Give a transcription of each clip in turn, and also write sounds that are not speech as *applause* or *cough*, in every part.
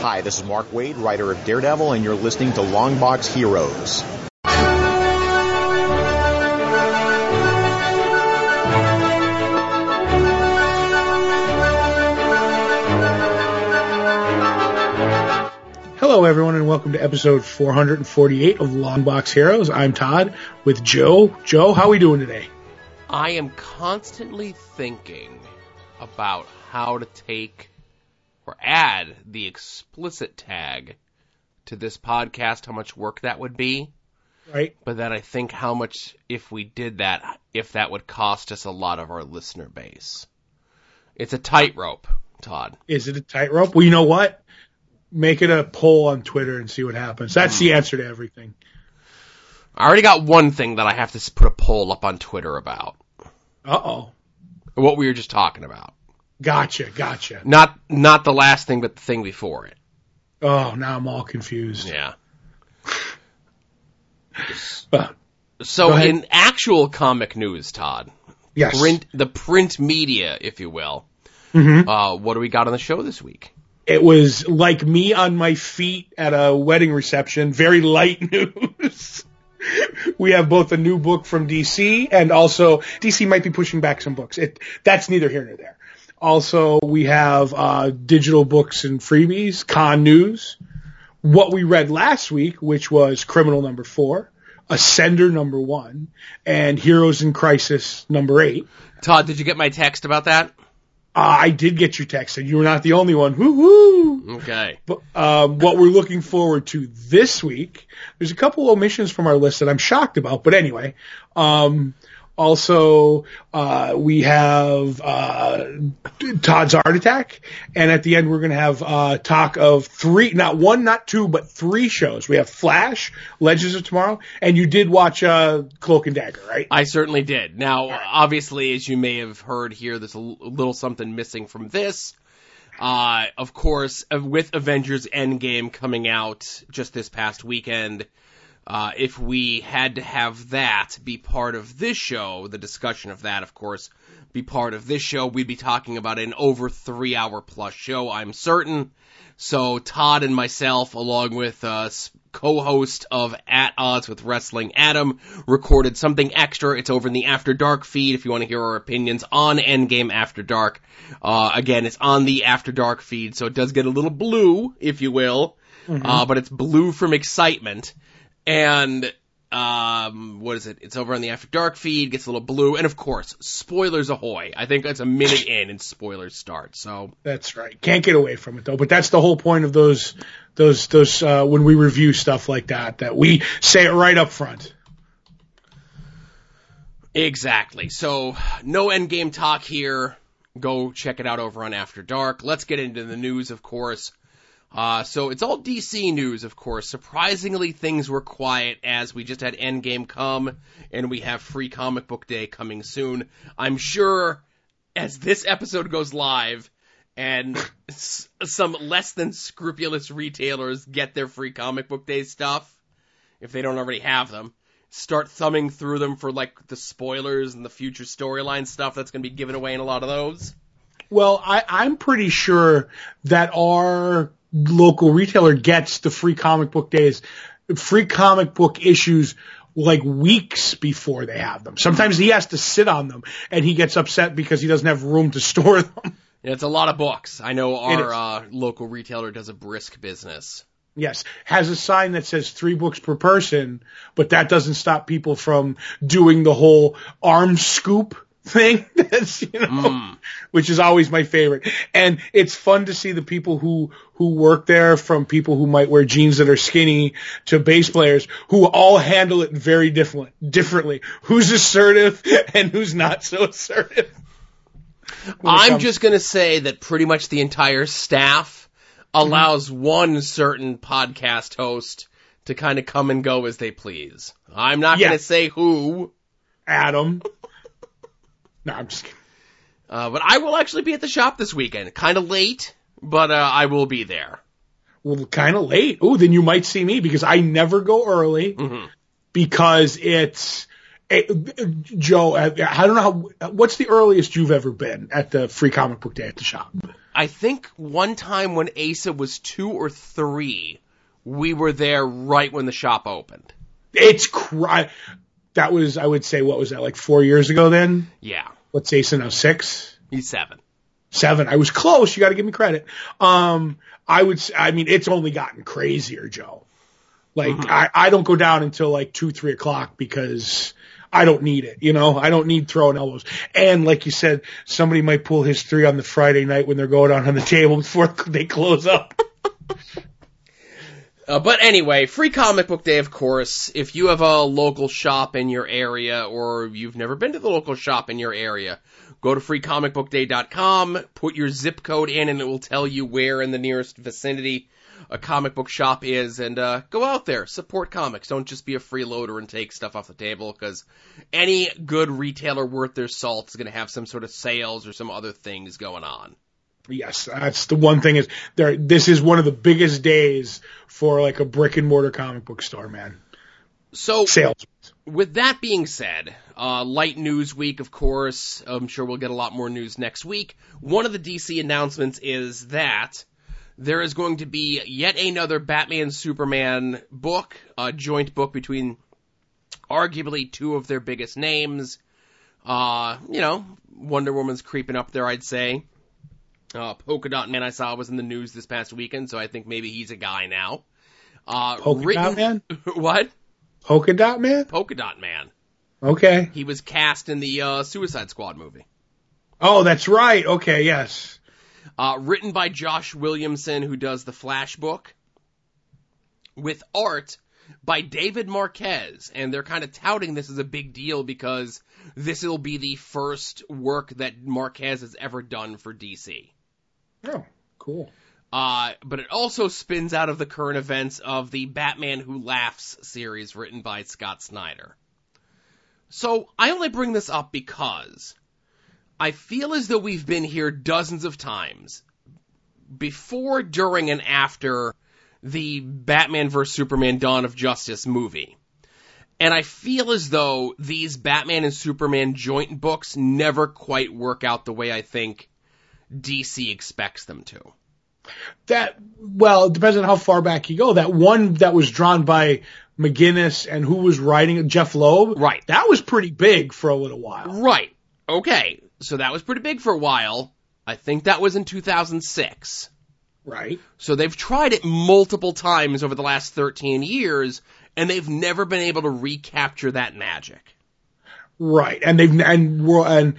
Hi, this is Mark Waid, writer of Daredevil, and you're listening to Longbox Heroes. Hello, everyone, and welcome to episode 448 of Longbox Heroes. I'm Todd with Joe. Joe, how are we doing today? I am constantly thinking about how to take or add the explicit tag to this podcast, how much work that would be. Right? But then I think how much, if we did that, if that would cost us a lot of our listener base. It's a tightrope, Todd. Is it a tightrope? Well, you know what? Make it a poll on Twitter and see what happens. That's the answer to everything. I already got one thing that I have to put a poll up on Twitter about. Uh oh. What we were just talking about. Gotcha, gotcha. Not, not the last thing, but the thing before it. Oh, now I'm all confused. Yeah. So in actual comic news, Todd, yes. print the print media, if you will. Mhm. Uh, what do we got on the show this week? It was like me on my feet at a wedding reception. Very light *laughs* news. we have both a new book from DC and also DC might be pushing back some books. It, that's neither here nor there. Also, we have, uh, digital books and freebies, con news, what we read last week, which was criminal number four, ascender number one, and heroes in crisis number eight. Todd, did you get my text about that? Uh, I did get your text and you were not the only one. Woo! Okay. But, um, what we're looking forward to this week, there's a couple omissions from our list that I'm shocked about, but anyway, um, also, uh, we have, uh, Todd's Art Attack, and at the end we're gonna have, uh, talk of three, not one, not two, but three shows. We have Flash, Legends of Tomorrow, and you did watch, uh, Cloak and Dagger, right? I certainly did. Now, obviously, as you may have heard here, there's a little something missing from this. Uh, of course, uh, with Avengers Endgame coming out just this past weekend, uh, if we had to have that be part of this show, the discussion of that, of course, be part of this show, we'd be talking about an over three hour plus show, I'm certain. So Todd and myself, along with uh, co-host of At Odds with Wrestling, Adam, recorded something extra. It's over in the After Dark feed if you want to hear our opinions on Endgame After Dark. Uh, again, it's on the After Dark feed, so it does get a little blue, if you will, uh, but it's blue from excitement. And um, what is it? It's over on the After Dark feed, gets a little blue, and of course, spoilers ahoy! I think that's a minute in, and spoilers start. So That's right. Can't get away from it though. But that's the whole point of those, those, those, uh, when we review stuff like that, that we say it right up front. Exactly. So, no end game talk here. Go check it out over on After Dark. Let's get into the news, of course. Uh, so it's all DC news, of course. Surprisingly, things were quiet as we just had Endgame come and we have Free Comic Book Day coming soon. I'm sure as this episode goes live and s- some less than scrupulous retailers get their Free Comic Book Day stuff, if they don't already have them, start thumbing through them for like the spoilers and the future storyline stuff that's going to be given away in a lot of those. Well, I, I'm pretty sure that our local retailer gets the free comic book days, free comic book issues like weeks before they have them. Sometimes he has to sit on them and he gets upset because he doesn't have room to *laughs* store them. And it's a lot of books. I know our uh, local retailer does a brisk business. Yes, has a sign that says three books per person, but that doesn't stop people from doing the whole arm scoop thing. *laughs* That's, you know, Mm. which is always my favorite. And it's fun to see the people who, who work there from people who might wear jeans that are skinny to bass players who all handle it very different, differently. Who's assertive *laughs* and who's not so assertive. I'm comes- just going to say that pretty much the entire staff allows one certain podcast host to kind of come and go as they please. I'm not Yeah. going to say who, Adam. No, I'm just kidding. uh, but I will actually be at the shop this weekend. Kind of late, but uh, I will be there. Well, kind of late. Oh, then you might see me because I never go early Mhm. because it's eh, Joe. I I don't know how. What's the earliest you've ever been at the free comic book day at the shop? I think one time when Asa was two or three, we were there right when the shop opened. It's cry. That was, I would say, what was that, like four years ago then? Yeah, What's Asa now? Six? he's seven. Seven. I was close. You got to give me credit. Um, I would, I mean, it's only gotten crazier, Joe. Like, I, I don't go down until like two, three o'clock because I don't need it. You know, I don't need throwing elbows. And like you said, somebody might pull his three on the Friday night when they're going out on the table before *laughs* they close up. *laughs* Uh, but anyway, free comic book day, of course. If you have a local shop in your area or you've never been to the local shop in your area, go to freecomicbookday.com, put your zip code in and it will tell you where in the nearest vicinity a comic book shop is and uh, go out there, support comics. Don't just be a freeloader and take stuff off the table because any good retailer worth their salt is going to have some sort of sales or some other things going on. Yes, that's the one thing is there. This is one of the biggest days for like a brick and mortar comic book store, man. So Sales. with that being said, uh, light news week, of course. I'm sure we'll get a lot more news next week. One of the DC announcements is that there is going to be yet another Batman Superman book, a joint book between arguably two of their biggest names. Uh, you know, Wonder Woman's creeping up there, I'd say. Uh, Polka Dot Man I saw was in the news this past weekend, so I think maybe he's a guy now. Uh, Polka written- Dot Man. *laughs* what? Polka Dot Man. Polka Dot Man. Okay. He was cast in the uh, Suicide Squad movie. Oh, that's right. Okay. Yes. Uh, written by Josh Williamson, who does the Flash book, with art by David Marquez. And they're kind of touting this as a big deal because this will be the first work that Marquez has ever done for DC. Oh, cool. Uh, but it also spins out of the current events of the Batman Who Laughs series written by Scott Snyder. So I only bring this up because I feel as though we've been here dozens of times before, during, and after the Batman vs. Superman Dawn of Justice movie. And I feel as though these Batman and Superman joint books never quite work out the way I think DC expects them to. That well, it depends on how far back you go. That one that was drawn by McGuinness and who was writing it, Jeph Loeb. Right. That was pretty big for a little while. Right. Okay. So that was pretty big for a while. I think that was in 2006. Right. So they've tried it multiple times over the last 13 years, and they've never been able to recapture that magic. Right. And they've and and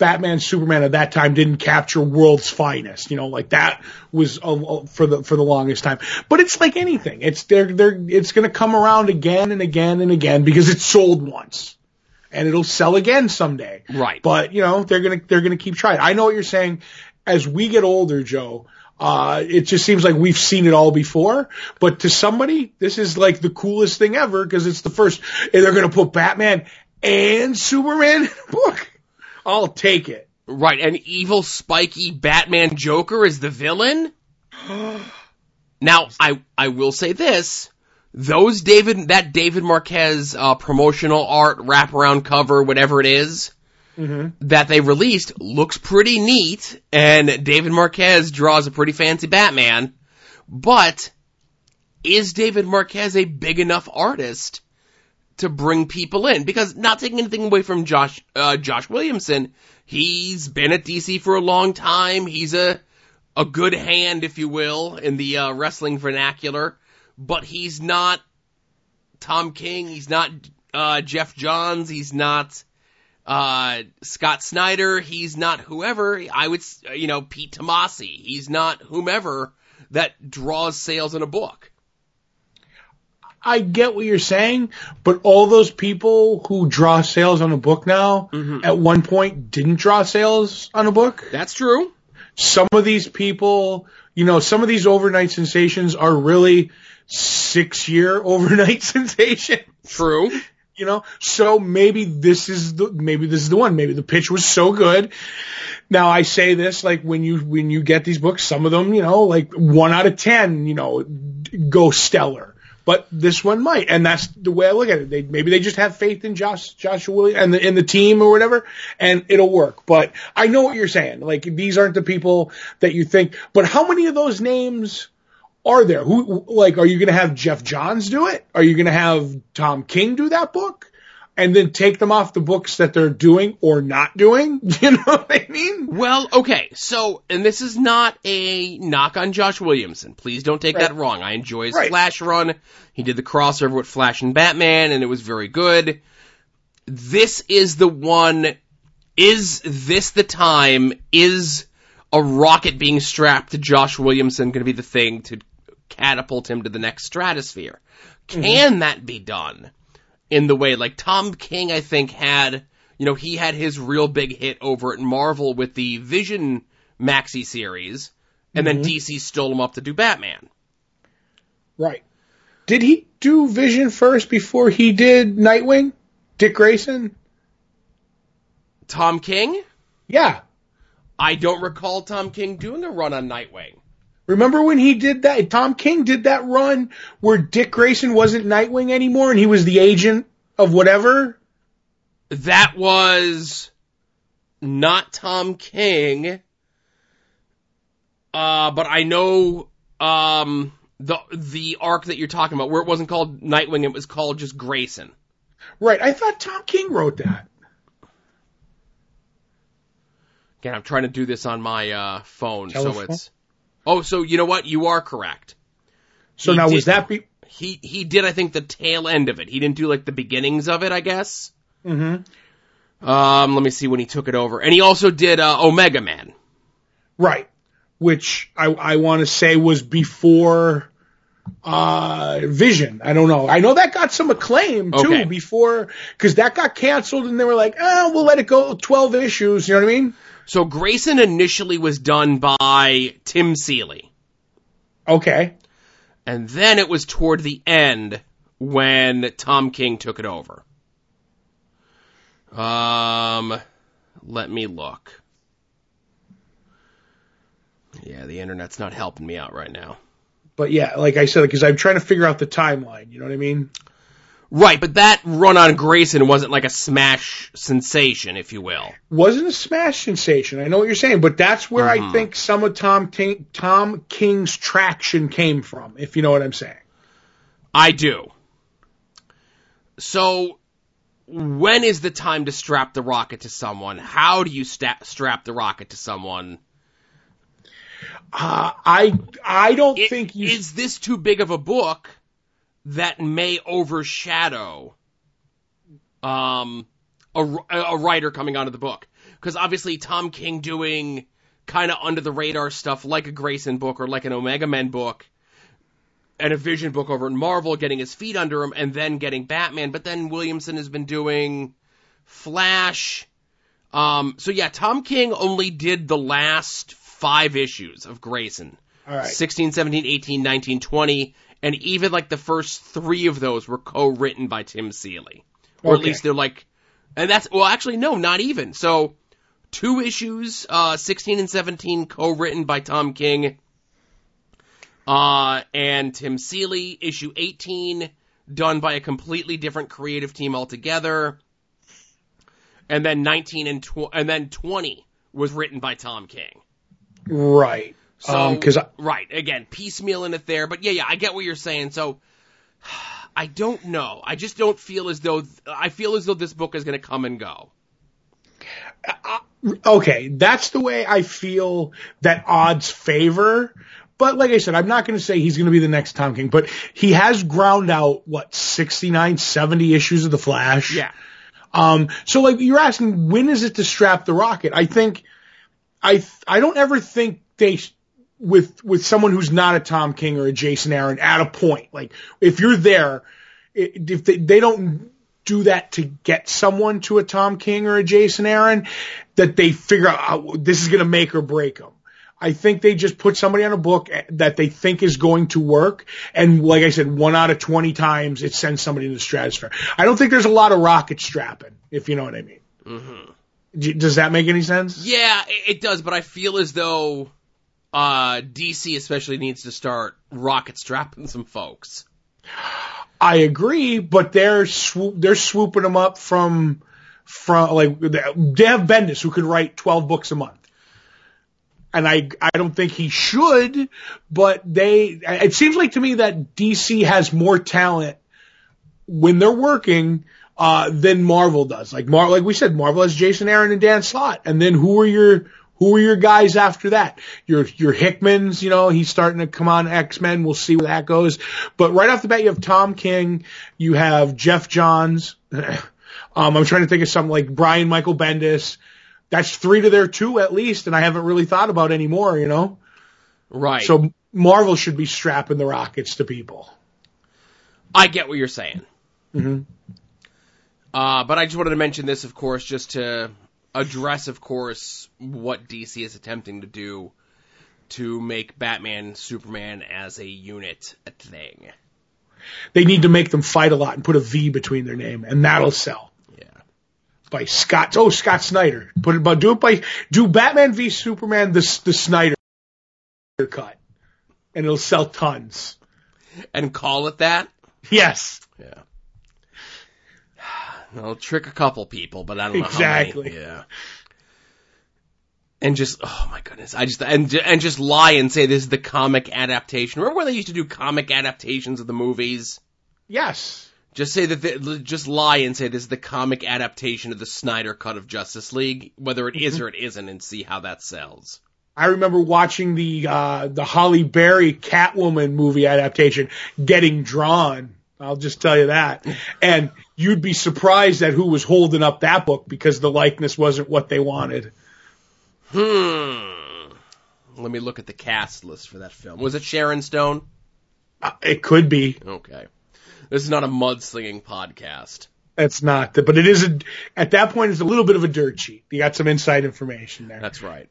Batman Superman at that time didn't capture world's finest. You know, like that was uh, uh, for the for the longest time. But it's like anything. It's they're they're it's going to come around again and again and again because it's sold once. And it'll sell again someday. Right. But, you know, they're going to they're going to keep trying. I know what you're saying. As we get older, Joe, uh, it just seems like we've seen it all before, but to somebody, this is like the coolest thing ever because it's the first, and they're going to put Batman and Superman in a book. I'll take it. Right. An evil, spiky Batman Joker is the villain? *gasps* now, I, I will say this. Those David, that David Marquez, uh, promotional art, wraparound cover, whatever it is, that they released looks pretty neat, and David Marquez draws a pretty fancy Batman, but is David Marquez a big enough artist to bring people in? Because not taking anything away from Josh, uh, Josh Williamson, he's been at DC for a long time, he's a, a good hand, if you will, in the, uh, wrestling vernacular, but he's not Tom King, he's not, uh, Geoff Johns, he's not, uh, Scott Snyder, he's not whoever, I would, you know, Pete Tomasi, he's not whomever that draws sales in a book. I get what you're saying, but all those people who draw sales on a book now, mm-hmm. at one point didn't draw sales on a book. That's true. some of these people, you know, some of these overnight sensations are really six year *laughs* overnight sensations. True. You know, so maybe this is the maybe this is the one. Maybe the pitch was so good. Now I say this like when you when you get these books, some of them, you know, like one out of ten, you know, go stellar. But this one might, and that's the way I look at it. They maybe they just have faith in Josh Joshua Williams and the in the team or whatever, and it'll work. But I know what you're saying. Like these aren't the people that you think. But how many of those names? Are there who like? Are you going to have Geoff Johns do it? Are you going to have Tom King do that book? And then take them off the books that they're doing or not doing. *laughs* You know what I mean? Well, okay. So, and this is not a knock on Josh Williamson. Please don't take Right. that wrong. I enjoy his Right. Flash run. He did the crossover with Flash and Batman, and it was very good. This is the one. Is this the time? Is a rocket being strapped to Josh Williamson going to be the thing to catapult him to the next stratosphere? Mm-hmm. Can that be done? In the way like Tom King I think had you know he had his real big hit over at Marvel with the Vision maxi series and then mm-hmm. DC stole him up to do Batman. Right. Did he do Vision first before he did Nightwing? Dick Grayson? Tom King? Yeah. I don't recall Tom King doing a run on Nightwing. Remember when he did that? Tom King did that run where Dick Grayson wasn't Nightwing anymore and he was the agent of whatever? That was not Tom King. Uh, but I know um the the arc that you're talking about where it wasn't called Nightwing, it was called just Grayson. Right. I thought Tom King wrote that. Again, I'm trying to do this on my uh, phone, so it's. Oh, so you know what? You are correct. So He now did- was that be? He he did, I think, the tail end of it. He didn't do like the beginnings of it, I guess. Mm-hmm. Um, let me see when he took it over, and he also did uh, Omega Man. Right. Which I, I want to say was before uh Vision. I don't know. I know that got some acclaim too Okay. before because that got canceled and they were like, oh, we'll let it go twelve issues. You know what I mean? So Grayson initially was done by Tim Seeley, Okay. and then it was toward the end when Tom King took it over. Um, let me look. Yeah, the internet's not helping me out right now. But yeah, like I said, because I'm trying to figure out the timeline. You know what I mean? Right, but that run on Grayson wasn't like a smash sensation, if you will. Wasn't a smash sensation. I know what you're saying, but that's where Mhm. I think some of Tom King, Tom King's traction came from. If you know what I'm saying. I do. So, when is the time to strap the rocket to someone? How do you sta- strap the rocket to someone? Uh, I I don't I- think you. Is this too big of a book that may overshadow um, a, a writer coming onto the book? Because obviously, Tom King doing kind of under the radar stuff like a Grayson book or like an Omega Men book and a Vision book over in Marvel, getting his feet under him, and then getting Batman. But then Williamson has been doing Flash. Um, so yeah, Tom King only did the last five issues of Grayson. all right. 16, 17, 18, 19, 20, and even like the first three of those were co-written by Tim Seeley. Or at least they're like, and that's, well actually no, not even. So, two issues, uh, 16 and 17 co-written by Tom King, uh, and Tim Seeley. Issue 18 done by a completely different creative team altogether. And then 19 and tw- and then 20 was written by Tom King. Right. So, Um 'cause I- right, again, piecemealing it there, but yeah, yeah, I get what you're saying. So, *sighs* I don't know. I just don't feel as though I feel as though this book is going to come and go. Okay, that's the way I feel that odds favor. But like I said, I'm not going to say he's going to be the next Tom King, but he has ground out what 69, 70 issues of the Flash. Yeah, Um, so like you're asking, when is it to strap the rocket? I think, I, I don't ever think they, with, with someone who's not a Tom King or a Jason Aaron at a point, like if you're there, if they, they don't do that to get someone to a Tom King or a Jason Aaron, that they figure out "Oh, this is going to make or break them. I think they just put somebody on a book that they think is going to work. And like I said, one out of 20 times it sends somebody to the stratosphere. I don't think there's a lot of rocket strapping, if you know what I mean. Mm-hmm. Does that make any sense? yeah, it does, but I feel as though uh, DC especially needs to start rocket strapping some folks. I agree, but they're swoop, they're swooping them up from from like they have Bendis who could write twelve books a month, and I I don't think he should, but they it seems like to me that DC has more talent when they're working uh, than Marvel does. Like Mar like we said, Marvel has Jason Aaron and Dan Slott, and then who are your who are your guys after that? Your your Hickmans, you know, he's starting to come on X Men. We'll see where that goes. But right off the bat, you have Tom King, you have Geoff Johns. *clears throat* um, I'm trying to think of something like Brian Michael Bendis. That's three to their two at least, and I haven't really thought about any more. You know, Right. so Marvel should be strapping the rockets to people. I get what you're saying. Mhm. Uh, but I just wanted to mention this, of course, just to address, of course, what DC is attempting to do to make Batman, Superman as a unit a thing. They need to make them fight a lot and put a V between their name, and that'll sell. Yeah. by Scott. Oh, Scott Snyder. Put it, but do it by do Batman v Superman the the Snyder cut, and it'll sell tons. And call it that? Yes, Yeah. I'll trick a couple people, but I don't know Exactly. how many. Yeah. And just, oh my goodness, I just, and, and just lie and say this is the comic adaptation. Remember when they used to do comic adaptations of the movies? yes. Just say that, they, just lie and say this is the comic adaptation of the Snyder cut of Justice League, whether it is or it isn't, and see how that sells. I remember watching the uh, the Halle Berry Catwoman movie adaptation getting drawn. I'll just tell you that. And you'd be surprised at who was holding up that book because the likeness wasn't what they wanted. Hmm. Let me look at the cast list for that film. Was it Sharon Stone? Uh, it could be. Okay. This is not a mudslinging podcast. It's not, but it is a, at that point, it's a little bit of a dirt sheet. You got some inside information there. That's right.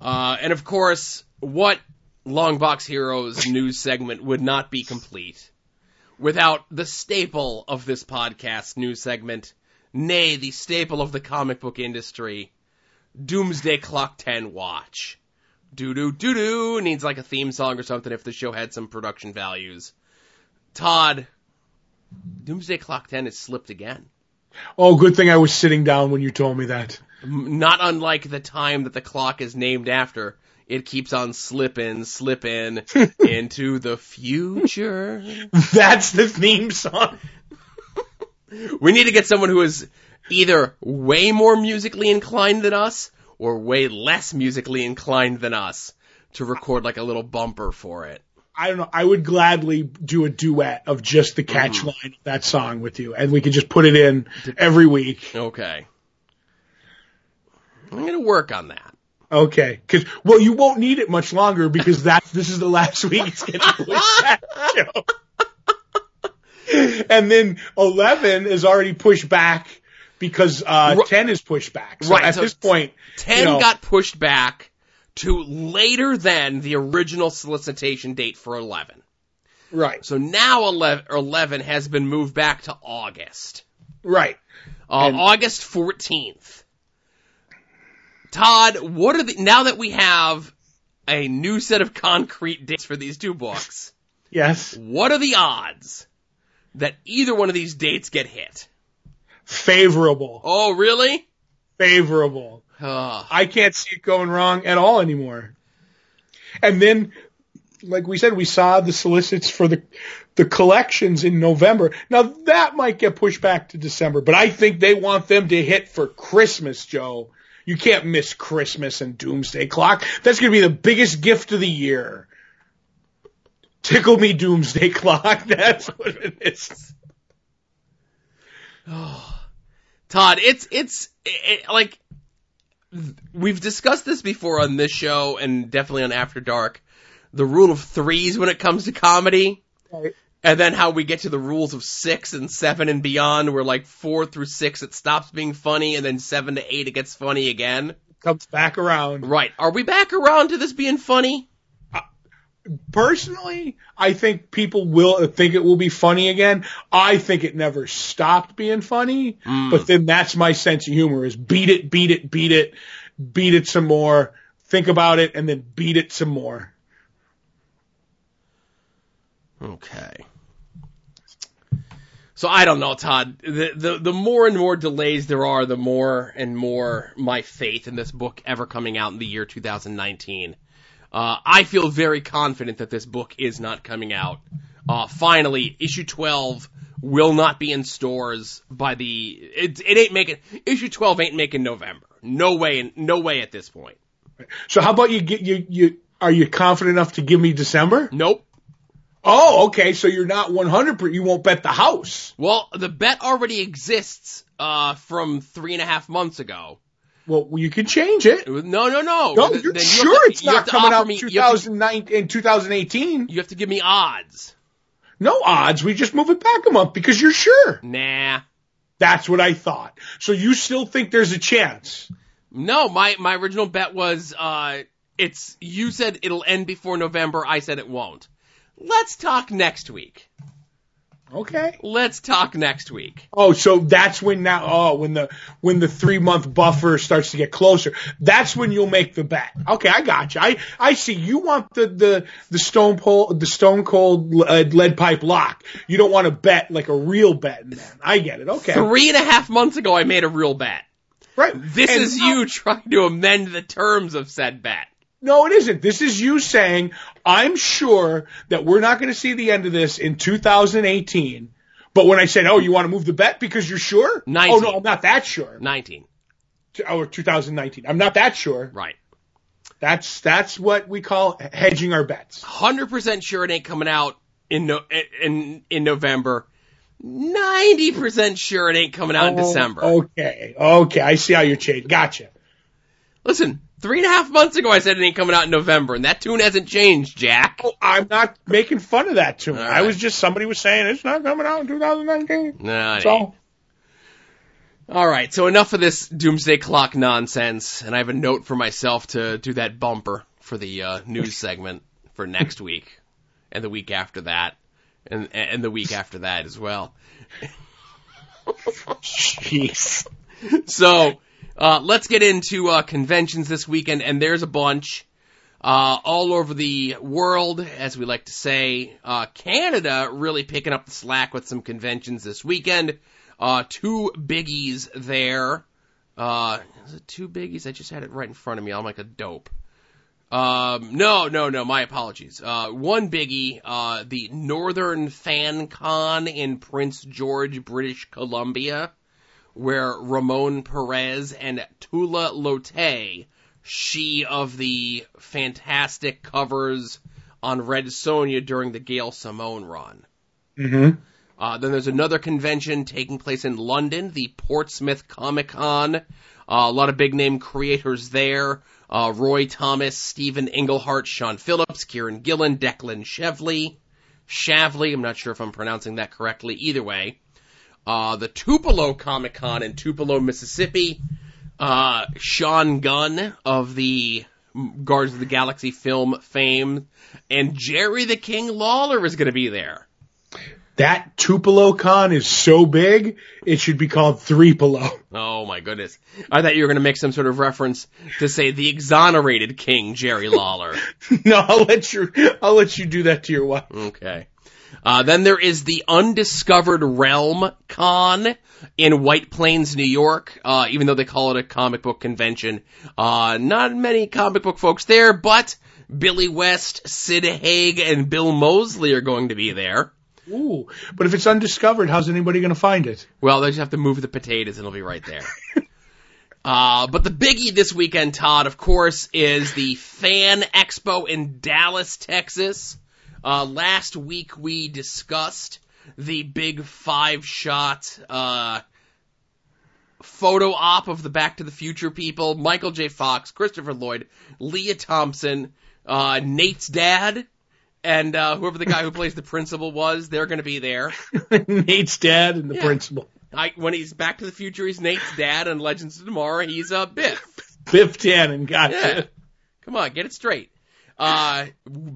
Uh, and of course, what Longbox Heroes news segment would not be complete without the staple of this podcast news segment, nay, the staple of the comic book industry, Doomsday Clock 10 Watch. Doo doo doo doo needs like a theme song or something if the show had some production values. Todd, Doomsday Clock 10 has slipped again. Oh, good thing I was sitting down when you told me that. Not unlike the time that the clock is named after, it keeps on slipping, slipping *laughs* into the future. *laughs* That's the theme song. *laughs* We need to get someone who is either way more musically inclined than us or way less musically inclined than us to record like a little bumper for it. I don't know. I would gladly do a duet of just the catch mm-hmm. line of that song with you, and we could just put it in every week. Okay. I'm gonna work on that. Okay, because well, you won't need it much longer because that this is the last week it's getting pushed back. And then eleven is already pushed back because uh, ten is pushed back. So Right, at so this point, 10 you know, got pushed back to later than the original solicitation date for 11. right, So now 11, 11 has been moved back to August. right. Uh, August 14th. Todd, what are the, now that we have a new set of concrete dates for these two books, Yes, what are the odds that either one of these dates get hit? favorable, Oh, really? favorable. I can't see it going wrong at all anymore. And then, like we said, we saw the solicits for the the collections in November. Now that might get pushed back to December, but I think they want them to hit for Christmas, Joe. You can't miss Christmas and Doomsday Clock. That's going to be the biggest gift of the year. Tickle me Doomsday Clock. *laughs* That's what it is. Oh. *sighs* Todd, it's it's it, like we've discussed this before on this show and definitely on After Dark. The rule of threes when it comes to comedy, Right. And then how we get to the rules of six and seven and beyond, where like four through six it stops being funny, and then seven to eight it gets funny again. Comes back around. Right? Are we back around to this being funny? Uh, personally, I think people will think it will be funny again. I think it never stopped being funny, mm. but then that's my sense of humor is beat it, beat it, beat it, beat it some more, think about it, and then beat it some more. Okay. So I don't know, Todd. The, the the more and more delays there are, the more and more my faith in this book ever coming out in the year 2019. Uh, I feel very confident that this book is not coming out. Uh, finally, issue 12 will not be in stores by the. It, it ain't making issue 12 ain't making November. No way. No way at this point. So how about you get you you are you confident enough to give me December? Nope. Oh, okay. So you're not 100. percent You won't bet the house. Well, the bet already exists uh, from three and a half months ago. Well, you can change it. No, no, no. No, Then you're you have sure to- it's not coming out me- in you to- 2009 in 2018. You have to give me odds. No odds. We just move it back a month because you're sure. Nah. That's what I thought. So you still think there's a chance? No, my my original bet was uh it's you said it'll end before November, I said it won't. Let's talk next week. Okay. Let's talk next week. Oh, so that's when now. Oh, when the when the three month buffer starts to get closer, that's when you'll make the bet. Okay, I got you. I I see. You want the the the stone pole, the stone cold uh, lead pipe lock. You don't want to bet like a real bet, man. I get it. Okay, Three and a half months ago I made a real bet. right. This And is now- you trying to amend the terms of said bet. No, it isn't. This is you saying, I'm sure that we're not going to see the end of this in 2018. But when I said, oh, you want to move the bet because you're sure? 19. Oh, no, I'm not that sure. Nineteen. Or 2019. I'm not that sure. Right. That's, that's what we call hedging our bets. Hundred percent sure it ain't coming out in no, in in November. Ninety percent sure it ain't coming out in oh, December. Oh, Okay. Okay. I see how you're changing. Gotcha. Listen, three and a half months ago I said it ain't coming out in November, and that tune hasn't changed, Jack. Oh, I'm not making fun of that tune. All I was just, somebody was saying it's not coming out in 2019. No, it ain't. So, All right, so enough of this doomsday clock nonsense, and I have a note for myself to do that bumper for the uh, news *laughs* segment for next week, and the week after that, and and the week after that as well. *laughs* jeez. So uh, let's get into uh, conventions this weekend, and there's a bunch uh, all over the world, as we like to say. Uh, Canada really picking up the slack with some conventions this weekend. Uh, two biggies there. Uh, is it two biggies? I just had it right in front of me. I'm like a dope. Um, no, no, no, my apologies. Uh, one biggie, uh, the Northern Fan Con in Prince George, British Columbia, where Ramon Perez and Tula Lotay, she of the fantastic covers on Red Sonja during the Gail Simone run. hmm Uh, then there's another convention taking place in London, the Portsmouth Comic Con. Uh, a lot of big name creators there. Uh, Roy Thomas, Stephen Englehart, Sean Phillips, Kieron Gillen, Declan Shevley. Shavley, I'm not sure if I'm pronouncing that correctly. Either way. Uh, the Tupelo Comic Con in Tupelo, Mississippi. Uh, Sean Gunn of the Guardians of the Galaxy film fame. And Jerry the King Lawler is going to be there. That Tupelo con is so big, it should be called Threepelo. Oh my goodness. I thought you were going to make some sort of reference to say the exonerated King Jerry Lawler. *laughs* no, I'll let you, I'll let you do that to your wife. Okay. Uh, then there is the Undiscovered Realm Con in White Plains, New York. Uh, even though they call it a comic book convention, uh, not many comic book folks there, but Billy West, Sid Haig, and Bill Moseley are going to be there. Ooh, but if it's undiscovered, how's anybody going to find it? Well, they just have to move the potatoes and it'll be right there. *laughs* uh, but the biggie this weekend, Todd, of course, is the Fan Expo in Dallas, Texas. Uh, last week we discussed the big five shot, uh, photo op of the Back to the Future people, Michael J. Fox, Christopher Lloyd, Leah Thompson, uh, Nate's dad, and, uh, whoever the guy who plays the principal was, they're gonna be there. *laughs* Nate's dad and the Yeah. principal. I, when he's Back to the Future, he's Nate's dad, and Legends of Tomorrow, he's uh, Biff. Biff Tannen, gotcha. Yeah. Come on, get it straight. Uh,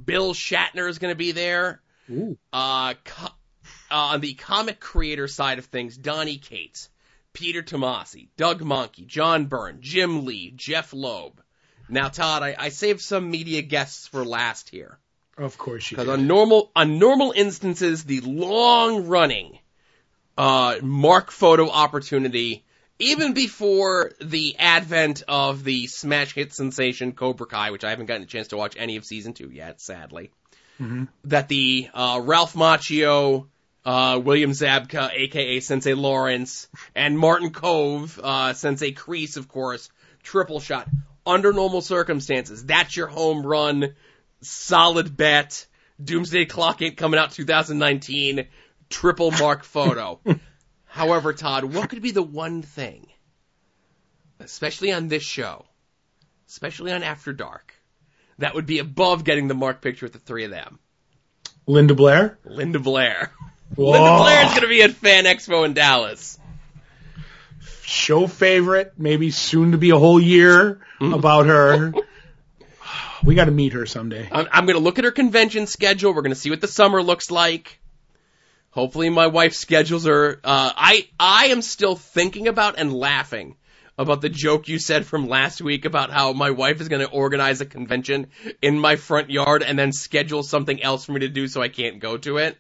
Bill Shatner is going to be there. Ooh. Uh, co- uh, on the comic creator side of things, Donny Cates, Peter Tomasi, Doug Mahnke, John Byrne, Jim Lee, Jeph Loeb. Now, Todd, I, I saved some media guests for last here. Of course you Because on normal on normal instances, the long running uh, mark photo opportunity even before the advent of the smash hit sensation Cobra Kai, which I haven't gotten a chance to watch any of season two yet, sadly. Mhm. That the uh, Ralph Macchio, uh, William Zabka, aka Sensei Lawrence, and Martin Kove, uh, Sensei Kreese, of course, triple shot under normal circumstances. That's your home run, solid bet. Doomsday Clock ain't coming out 2019. Triple mark photo. *laughs* However, Todd, what could be the one thing, especially on this show, especially on After Dark, that would be above getting the mark picture with the three of them? Linda Blair. Linda Blair. *laughs* Whoa. Linda Blair is going to be at Fan Expo in Dallas. show favorite, maybe soon to be a whole year mm-hmm. about her. *sighs* We got to meet her someday. I'm, I'm going to look at her convention schedule. We're going to see what the summer looks like. Hopefully, my wife's schedules are. Uh, I I am still thinking about and laughing about the joke you said from last week about how my wife is going to organize a convention in my front yard and then schedule something else for me to do so I can't go to it.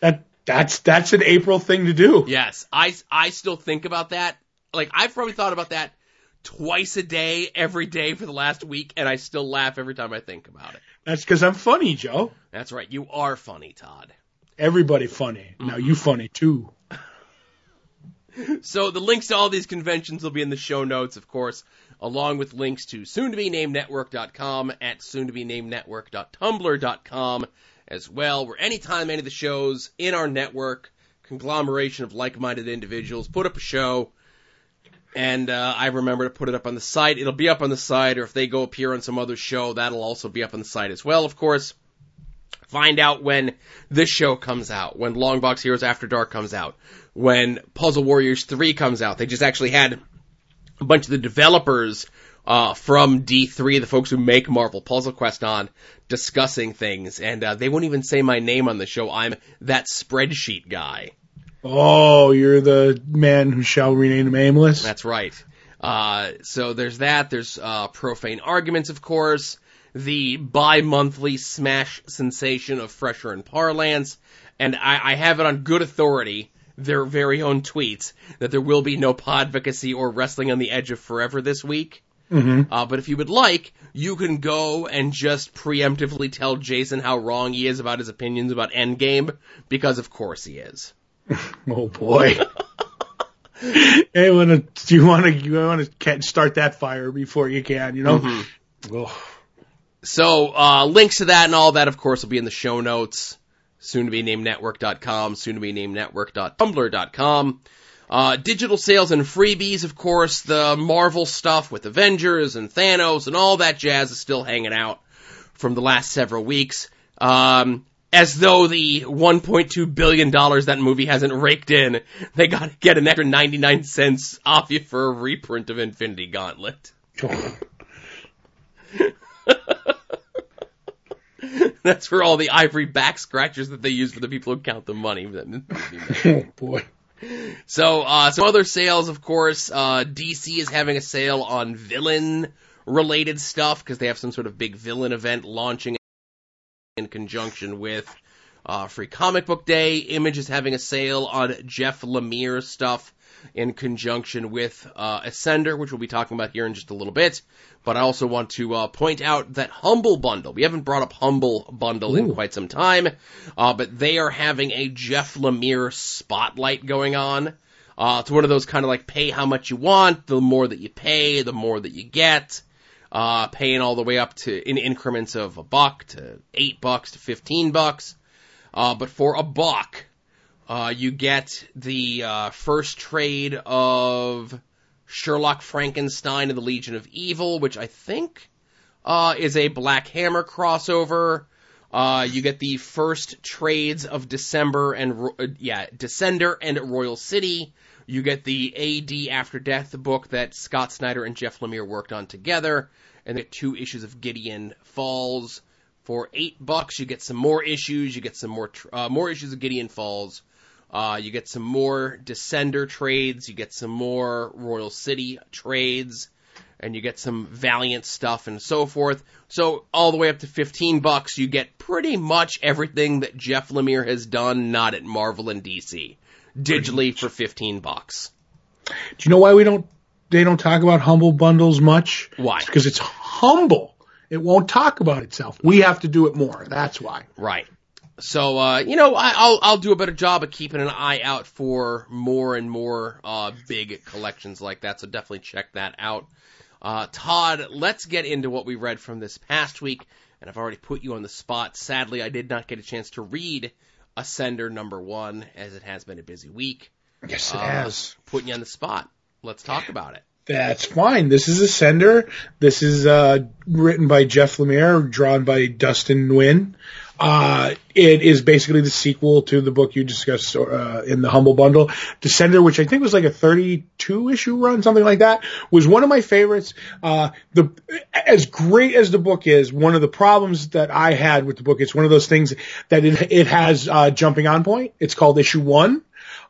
That that's that's an April thing to do. Yes, I I still think about that. Like I've probably thought about that twice a day, every day for the last week, and I still laugh every time I think about it. That's because I'm funny, Joe. That's right. You are funny, Todd. Everybody funny. Now you funny too. So the links to all these conventions will be in the show notes, of course, along with links to soon to be named network.com at soon to be named network.tumblr.com as well, where anytime any of the shows in our network, conglomeration of like-minded individuals, put up a show, and uh, I remember to put it up on the site. It'll be up on the site, or if they go appear on some other show, that'll also be up on the site as well, of course. Find out when this show comes out, when Longbox Heroes After Dark comes out, when Puzzle Warriors 3 comes out. They just actually had a bunch of the developers uh, from D3, the folks who make Marvel Puzzle Quest on, discussing things, and uh, they won't even say my name on the show. I'm that spreadsheet guy. Oh, you're the man who shall remain nameless. That's right. Uh, so there's that. There's uh, profane arguments, of course. The bi-monthly smash sensation of Fresher and Parlance, and I, I have it on good authority, their very own tweets, that there will be no podvocacy or wrestling on the edge of forever this week. Mm-hmm. Uh, but if you would like, you can go and just preemptively tell Jason how wrong he is about his opinions about Endgame, because of course he is. *laughs* Oh boy. *laughs* hey, wanna, do you want to you want to start that fire before you can? You know. Mm-hmm. Oh, So, uh, links to that and all that, of course, will be in the show notes. Soon to be named network.com, soon to be named network.tumblr.com. Uh, digital sales and freebies, of course, the Marvel stuff with Avengers and Thanos and all that jazz is still hanging out from the last several weeks. Um, as though the 1.2 billion dollars that movie hasn't raked in, they gotta get an extra 99 cents off you for a reprint of Infinity Gauntlet. *laughs* That's for all the ivory back scratchers that they use for the people who count the money. *laughs* oh boy. So, uh, some other sales, of course, uh, DC is having a sale on villain related stuff because they have some sort of big villain event launching in conjunction with, uh, Free Comic Book Day. Image is having a sale on Jeff Lemire stuff in conjunction with, uh, Ascender, which we'll be talking about here in just a little bit. But I also want to, uh, point out that Humble Bundle, we haven't brought up Humble Bundle in quite some time, uh, but they are having a Jeff Lemire spotlight going on. Uh, it's one of those kind of like pay how much you want. The more that you pay, the more that you get. Uh, paying all the way up to in increments of a buck to eight bucks to fifteen bucks. Uh, but for a buck, uh, you get the uh, first trade of Sherlock Frankenstein and the Legion of Evil, which I think uh, is a Black Hammer crossover. Uh, you get the first trades of December and uh, yeah, Descender and Royal City. You get the AD After Death book that Scott Snyder and Jeff Lemire worked on together, and the two issues of Gideon Falls. For eight bucks, you get some more issues. You get some more uh, more issues of Gideon Falls. Uh, you get some more Descender trades. You get some more Royal City trades, and you get some Valiant stuff and so forth. So all the way up to 15 bucks, you get pretty much everything that Jeff Lemire has done, not at Marvel and DC. digitally for 15 bucks. Do you know why we don't they don't talk about humble bundles much? Why? It's because it's humble. It won't talk about itself. We have to do it more. That's why. Right. So, uh, you know, I, I'll, I'll do a better job of keeping an eye out for more and more, uh, big collections like that. So definitely check that out. Uh, Todd, let's get into what we read from this past week. And I've already put you on the spot. Sadly, I did not get a chance to read Ascender number one as it has been a busy week. Yes, it Uh, has. Putting you on the spot. Let's talk about it. That's fine. This is Ascender. This is uh, written by Jeff Lemire, drawn by Dustin Nguyen. Uh, it is basically the sequel to the book you discussed uh, in the Humble Bundle. Descender, which I think was like a 32 issue run, something like that, was one of my favorites. Uh, the as great as the book is, one of the problems that I had with the book, it's one of those things that it it has uh, jumping on point. It's called issue one.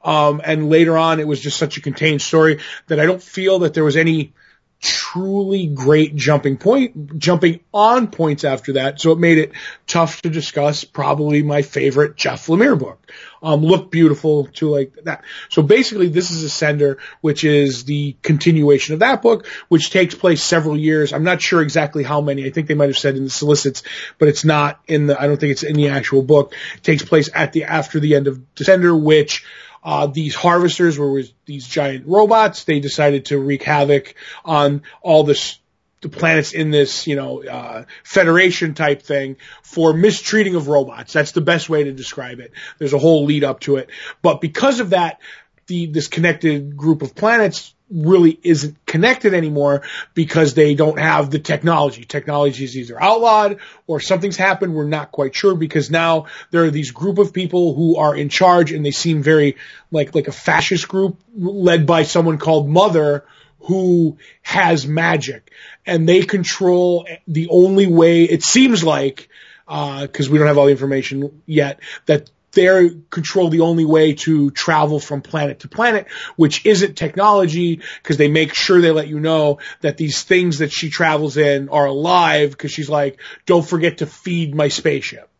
Um, and later on, it was just such a contained story that I don't feel that there was any truly great jumping point, jumping on points after that. So it made it tough to discuss probably my favorite Jeff Lemire book. Um, looked beautiful too, like that. So basically this is Ascender, which is the continuation of that book, which takes place several years. I'm not sure exactly how many. I think they might have said in the solicits, but it's not in the, I don't think it's in the actual book. It takes place at the, after the end of Descender, which uh, these harvesters were these giant robots. They decided to wreak havoc on all this, the planets in this, you know, uh, federation type thing for mistreating of robots. That's the best way to describe it. There's a whole lead up to it. But because of that, the, this connected group of planets really isn't connected anymore because they don't have the technology. Technology is either outlawed or something's happened. We're not quite sure because now there are these group of people who are in charge and they seem very like, like a fascist group led by someone called Mother who has magic and they control the only way it seems like, uh, cause we don't have all the information yet that they control the only way to travel from planet to planet, which isn't technology, because they make sure they let you know that these things that she travels in are alive, because she's like, don't forget to feed my spaceship.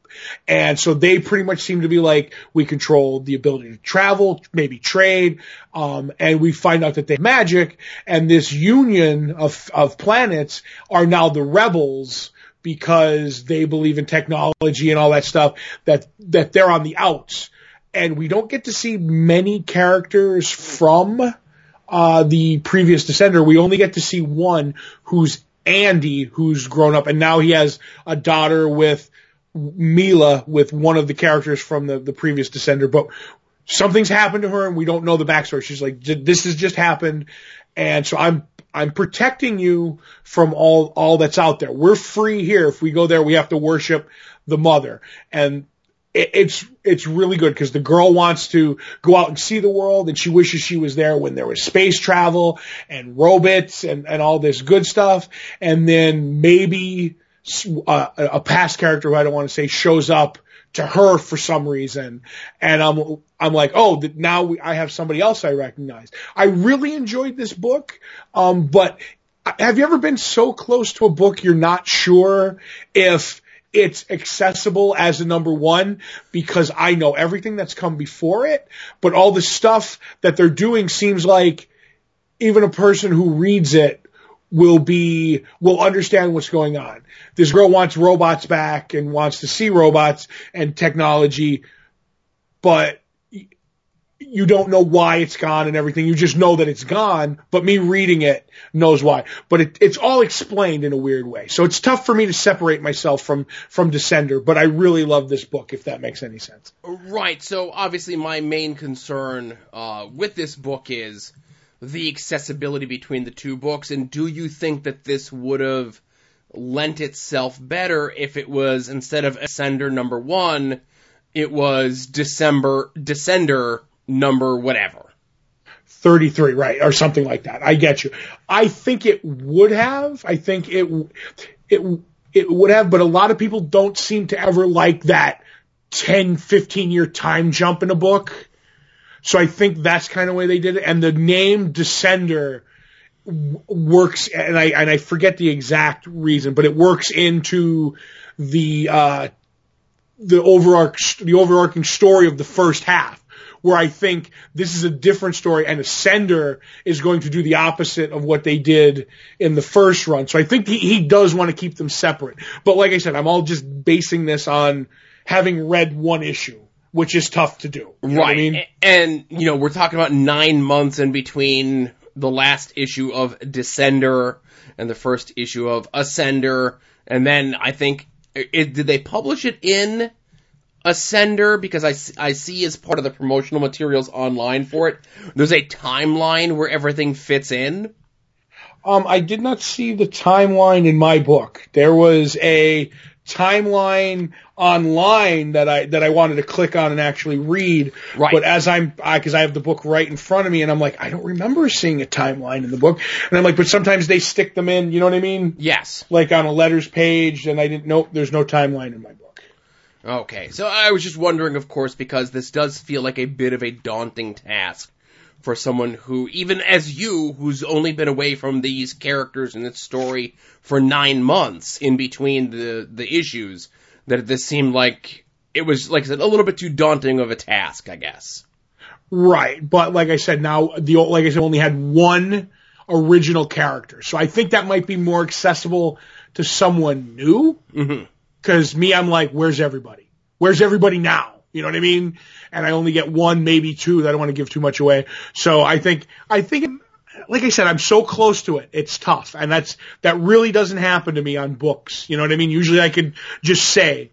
And so they pretty much seem to be like, we control the ability to travel, maybe trade, um, and we find out that they magic, and this union of, of planets are now the rebels, because they believe in technology and all that stuff that that they're on the outs. And we don't get to see many characters from uh, the previous descender. We only get to see one who's Andy who's grown up. And now he has a daughter with Mila with one of the characters from the the previous descender. But something's happened to her and we don't know the backstory. She's like this has just happened. And so I'm I'm protecting you from all, all that's out there. We're free here. If we go there, we have to worship the mother. And it, it's, it's really good because the girl wants to go out and see the world and she wishes she was there when there was space travel and robots and, and all this good stuff. And then maybe uh, a past character who I don't want to say shows up to her for some reason. And I'm, I'm like, oh, now we, I have somebody else I recognize. I really enjoyed this book. Um, but have you ever been so close to a book you're not sure if it's accessible as a number one because I know everything that's come before it, but all the stuff that they're doing seems like even a person who reads it will be will understand what's going on. This girl wants robots back and wants to see robots and technology, but you don't know why it's gone and everything. You just know that it's gone, but me reading it knows why. But it, it's all explained in a weird way. So it's tough for me to separate myself from, from Descender, but I really love this book, if that makes any sense. Right. So obviously my main concern, uh, with this book is the accessibility between the two books. And do you think that this would have lent itself better if it was instead of Ascender number one, it was December, Descender number whatever. 33, right, or something like that. I get you. I think it would have. I think it, it, it would have, but a lot of people don't seem to ever like that 10, 15 year time jump in a book. So I think that's kind of the way they did it. And the name Descender works, and I, and I forget the exact reason, but it works into the, uh, the overarch, the overarching story of the first half where I think this is a different story and Ascender is going to do the opposite of what they did in the first run. So I think he, he does want to keep them separate. But like I said, I'm all just basing this on having read one issue, which is tough to do. You know what right. I mean? And, you know, we're talking about nine months in between the last issue of Descender and the first issue of Ascender. And then I think, it, did they publish it in Ascender? Because I, I see as part of the promotional materials online for it, there's a timeline where everything fits in. Um, I did not see the timeline in my book. There was a timeline online that I that I wanted to click on and actually read. Right. But as I'm because I have the book right in front of me, and I'm like, I don't remember seeing a timeline in the book. And I'm like, but sometimes they stick them in. You know what I mean? Yes. Like on a letters page, and I didn't know there's no timeline in my book. Okay, so I was just wondering, of course, because this does feel like a bit of a daunting task for someone who, even as you, who's only been away from these characters and this story for nine months in between the, the issues, that this seemed like it was, like I said, a little bit too daunting of a task, I guess. Right, but like I said, now the like I said, only had one original character, so I think that might be more accessible to someone new. hmm Because me, I'm like, where's everybody? Where's everybody now? You know what I mean? And I only get one, maybe two. That I don't want to give too much away. So I think, I think, like I said, I'm so close to it. It's tough, and that's that really doesn't happen to me on books. You know what I mean? Usually, I could just say,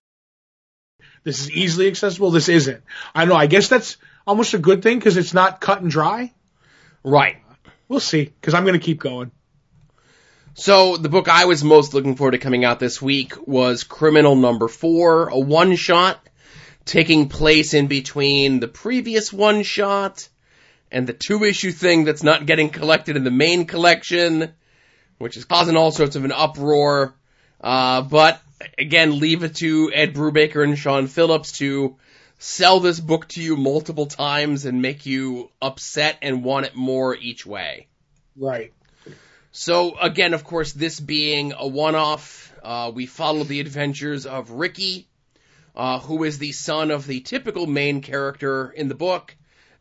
this is easily accessible. This isn't. I know. I guess that's almost a good thing because it's not cut and dry. Right. We'll see. Because I'm going to keep going. So the book I was most looking forward to coming out this week was Criminal Number Four, a one shot taking place in between the previous one shot and the two issue thing that's not getting collected in the main collection, which is causing all sorts of an uproar. Uh, but again, leave it to Ed Brubaker and Sean Phillips to sell this book to you multiple times and make you upset and want it more each way. Right. So again, of course, this being a one-off, uh, we follow the adventures of Ricky, uh, who is the son of the typical main character in the book,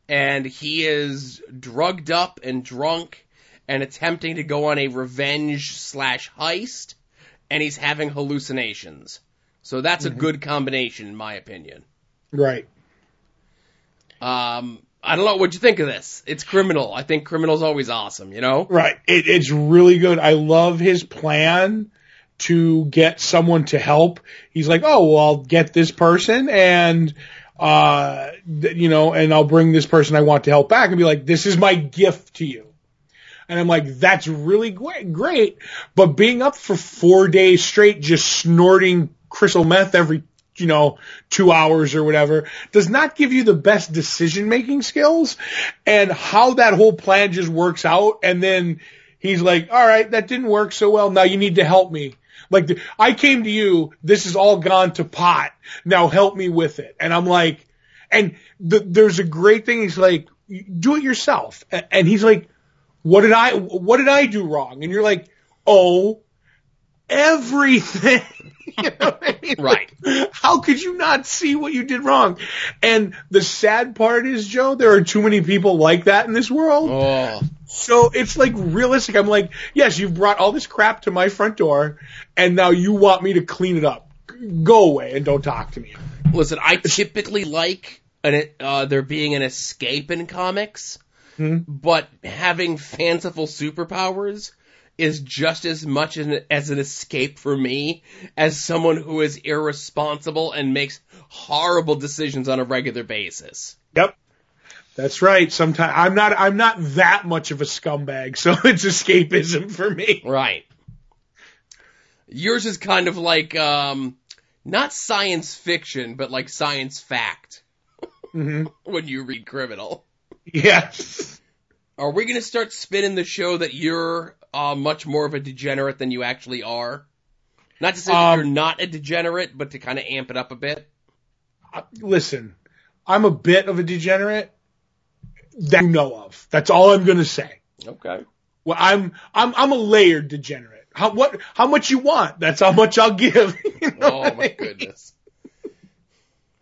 and he is drugged up and drunk and attempting to go on a revenge slash heist, and he's having hallucinations. So that's a good combination, in my opinion. Right. Um, I don't know. What'd you think of this? It's criminal. I think criminal's always awesome, you know? Right. It, it's really good. I love his plan to get someone to help. He's like, oh, well, I'll get this person and, uh, you know, and I'll bring this person I want to help back and be like, this is my gift to you. And I'm like, that's really great. But being up for four days straight, just snorting crystal meth every, you know, two hours or whatever, does not give you the best decision making skills. And how that whole plan just works out. And then he's like, all right, that didn't work so well. Now you need to help me. Like the, I came to you. This is all gone to pot. Now help me with it. And I'm like, and the, there's a great thing. He's like, do it yourself. And he's like, what did I, what did I do wrong? And you're like, oh, everything. *laughs* you know I mean? Right. Like, how could you not see what you did wrong? And the sad part is, Joe, there are too many people like that in this world. Oh. So it's like realistic. I'm like, yes, you've brought all this crap to my front door and now you want me to clean it up. Go away and don't talk to me. Listen, I typically like an, uh, there being an escape in comics, Hmm? but having fanciful superpowers is just as much an, as an escape for me as someone who is irresponsible and makes horrible decisions on a regular basis. Yep. That's right. Sometimes I'm not, I'm not that much of a scumbag. *laughs* So it's escapism for me. Right. Yours is kind of like, um, not science fiction, but like science fact hmm *laughs* when you read Criminal. Yes. Are we going to start spinning the show that you're uh, much more of a degenerate than you actually are? Not to say that Um, you're not a degenerate, but to kind of amp it up a bit. Listen, I'm a bit of a degenerate that you know of. That's all I'm going to say. Okay. Well, I'm, I'm, I'm a layered degenerate. How, what, how much you want? That's how much I'll give. *laughs* You know Oh what I my mean? goodness.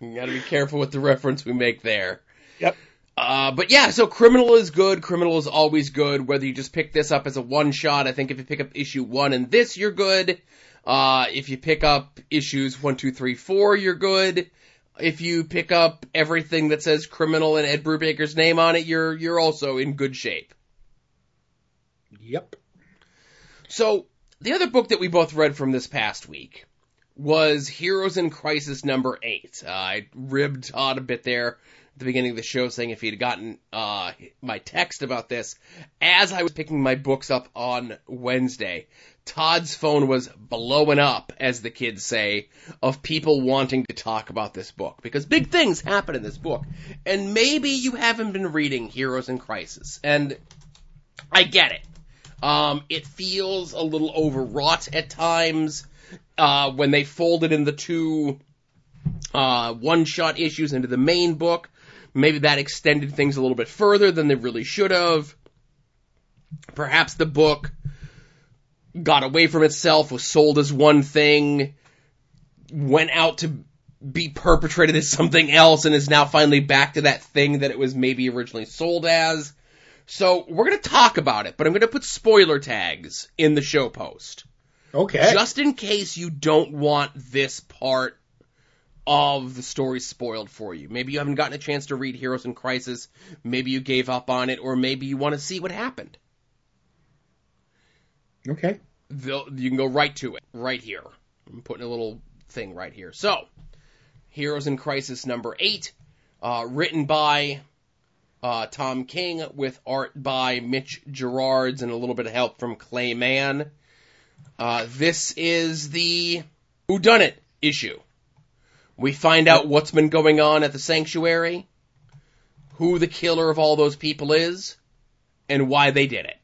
You got to be careful with the reference we make there. Yep. Uh, but yeah, so Criminal is good. Criminal is always good. Whether you just pick this up as a one shot, I think if you pick up issue one and this, you're good. Uh, if you pick up issues one, two, three, four, you're good. If you pick up everything that says Criminal and Ed Brubaker's name on it, you're you're also in good shape. Yep. So the other book that we both read from this past week was Heroes in Crisis number eight. Uh, I ribbed Todd a bit there at the beginning of the show saying if he'd gotten uh, my text about this as I was picking my books up on Wednesday, Todd's phone was blowing up, as the kids say, of people wanting to talk about this book because big things happen in this book. And maybe you haven't been reading Heroes in Crisis, and I get it. Um, it feels a little overwrought at times uh, when they folded in the two uh, one-shot issues into the main book. Maybe that extended things a little bit further than they really should have. Perhaps the book got away from itself, was sold as one thing, went out to be perpetrated as something else, and is now finally back to that thing that it was maybe originally sold as. So we're going to talk about it, but I'm going to put spoiler tags in the show post. Okay. Just in case you don't want this part of the story spoiled for you. Maybe you haven't gotten a chance to read Heroes in Crisis. Maybe you gave up on it, or maybe you want to see what happened. Okay. They'll, you can go right to it, right here. I'm putting a little thing right here. So, Heroes in Crisis number eight, uh, written by uh, Tom King with art by Mitch Gerads and a little bit of help from Clay Mann. Uh, this is the Who Done It issue. We find out what's been going on at the sanctuary, who the killer of all those people is, and why they did it.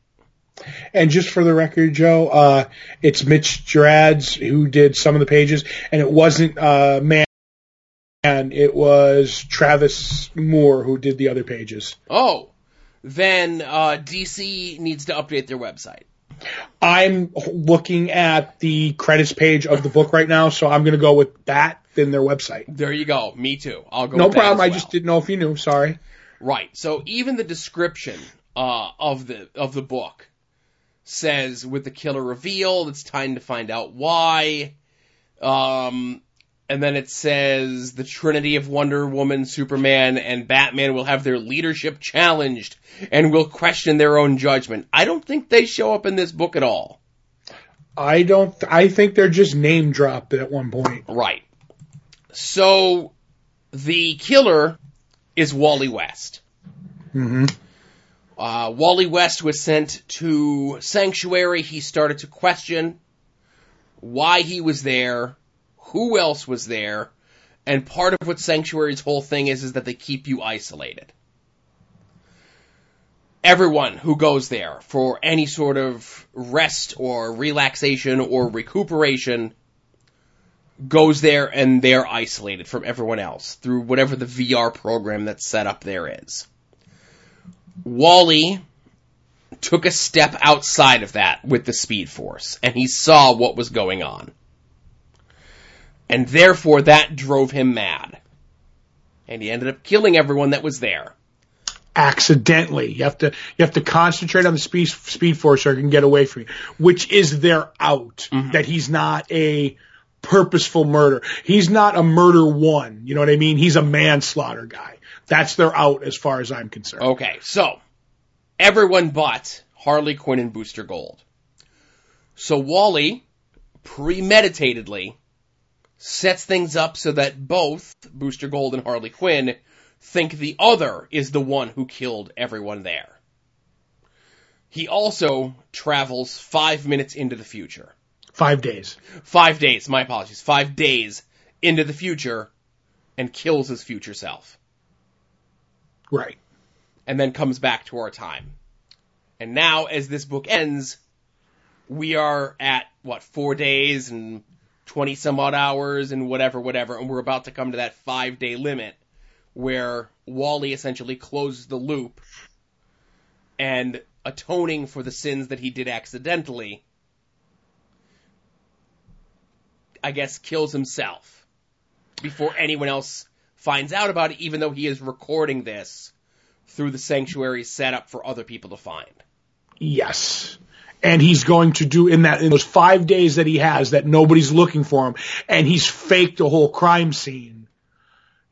And just for the record, Joe, uh, it's Mitch Gerads who did some of the pages, and it wasn't uh, Mann. It was Travis Moore who did the other pages. Oh, then uh, DC needs to update their website. I'm looking at the credits page of the book right now, so I'm going to go with that than their website. There you go. Me too. I'll go. No with that problem. as I just didn't know if you knew. Sorry. Right. So even the description uh, of the of the book says, with the killer revealed, it's time to find out why. Um, and then it says the Trinity of Wonder Woman, Superman, and Batman will have their leadership challenged and will question their own judgment. I don't think they show up in this book at all. I don't. I think they're just name dropped at one point. Right. So the killer is Wally West. Mm-hmm. Uh, Wally West was sent to Sanctuary. He started to question why he was there, who else was there, and part of what Sanctuary's whole thing is is that they keep you isolated. Everyone who goes there for any sort of rest or relaxation or recuperation goes there and they're isolated from everyone else through whatever the VR program that's set up there is. Wally took a step outside of that with the Speed Force, and he saw what was going on. And therefore that drove him mad. And he ended up killing everyone that was there. Accidentally, you have to you have to concentrate on the speed speed force so it can get away from you, which is their out. Mm-hmm. That he's not a purposeful murder. He's not a murder one. You know what I mean? He's a manslaughter guy. That's their out as far as I'm concerned. Okay, so everyone but Harley Quinn and Booster Gold. So Wally premeditatedly sets things up so that both Booster Gold and Harley Quinn think the other is the one who killed everyone there. He also travels five minutes into the future. Five days. Five days, my apologies, five days into the future and kills his future self. Right. and then comes back to our time. And now, as this book ends, we are at, what, four days and 20 some odd hours and whatever, whatever, and we're about to come to that five day limit where Wally essentially closes the loop and atoning for the sins that he did accidentally, I guess, kills himself before anyone else finds out about it, even though he is recording this through the sanctuary setup for other people to find. Yes. And he's going to do in that, in those five days that he has that nobody's looking for him and he's faked a whole crime scene.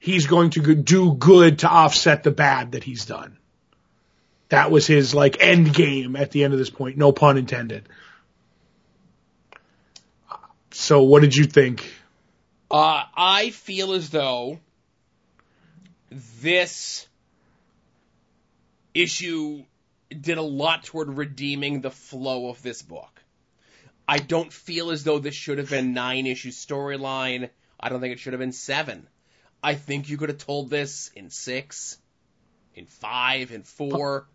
He's going to do good to offset the bad that he's done. That was his like end game at the end of this point. No pun intended. So what did you think? Uh, I feel as though this issue did a lot toward redeeming the flow of this book. I don't feel as though this should have been nine issue storyline. I don't think it should have been seven. I think you could have told this in six, in five, in four.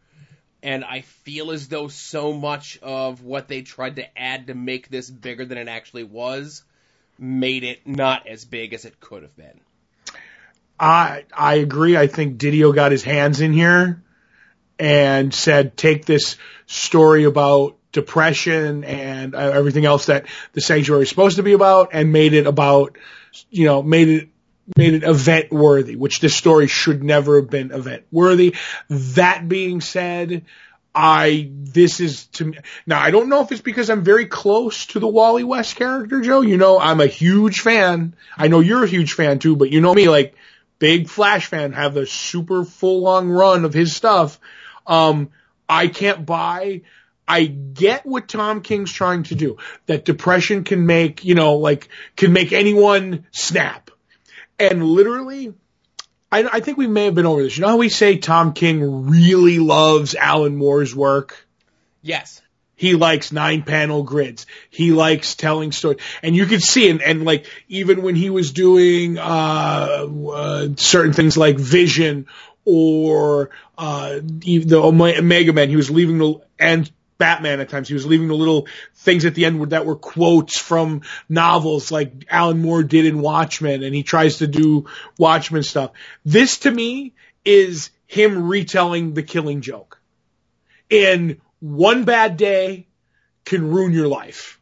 And I feel as though so much of what they tried to add to make this bigger than it actually was made it not as big as it could have been. I I agree. I think Didio got his hands in here and said, take this story about depression and uh, everything else that the sanctuary is supposed to be about and made it about, you know, made it made it event worthy, which this story should never have been event worthy. That being said, I, this is to me, now I don't know if it's because I'm very close to the Wally West character, Joe. You know, I'm a huge fan. I know you're a huge fan too, but you know me, like, big Flash fan, have a super full long run of his stuff. Um, I can't buy. I get what Tom King's trying to do. That depression can make, you know, like, can make anyone snap. And literally, I, I think we may have been over this. You know how we say Tom King really loves Alan Moore's work? Yes. He likes nine panel grids. He likes telling stories. And you could see, and, and like, even when he was doing, uh, uh, certain things like Vision or, uh, the Omega Man, he was leaving the, and Batman at times. He was leaving the little things at the end that were quotes from novels like Alan Moore did in Watchmen and he tries to do Watchmen stuff. This to me is him retelling the killing joke. In one bad day can ruin your life.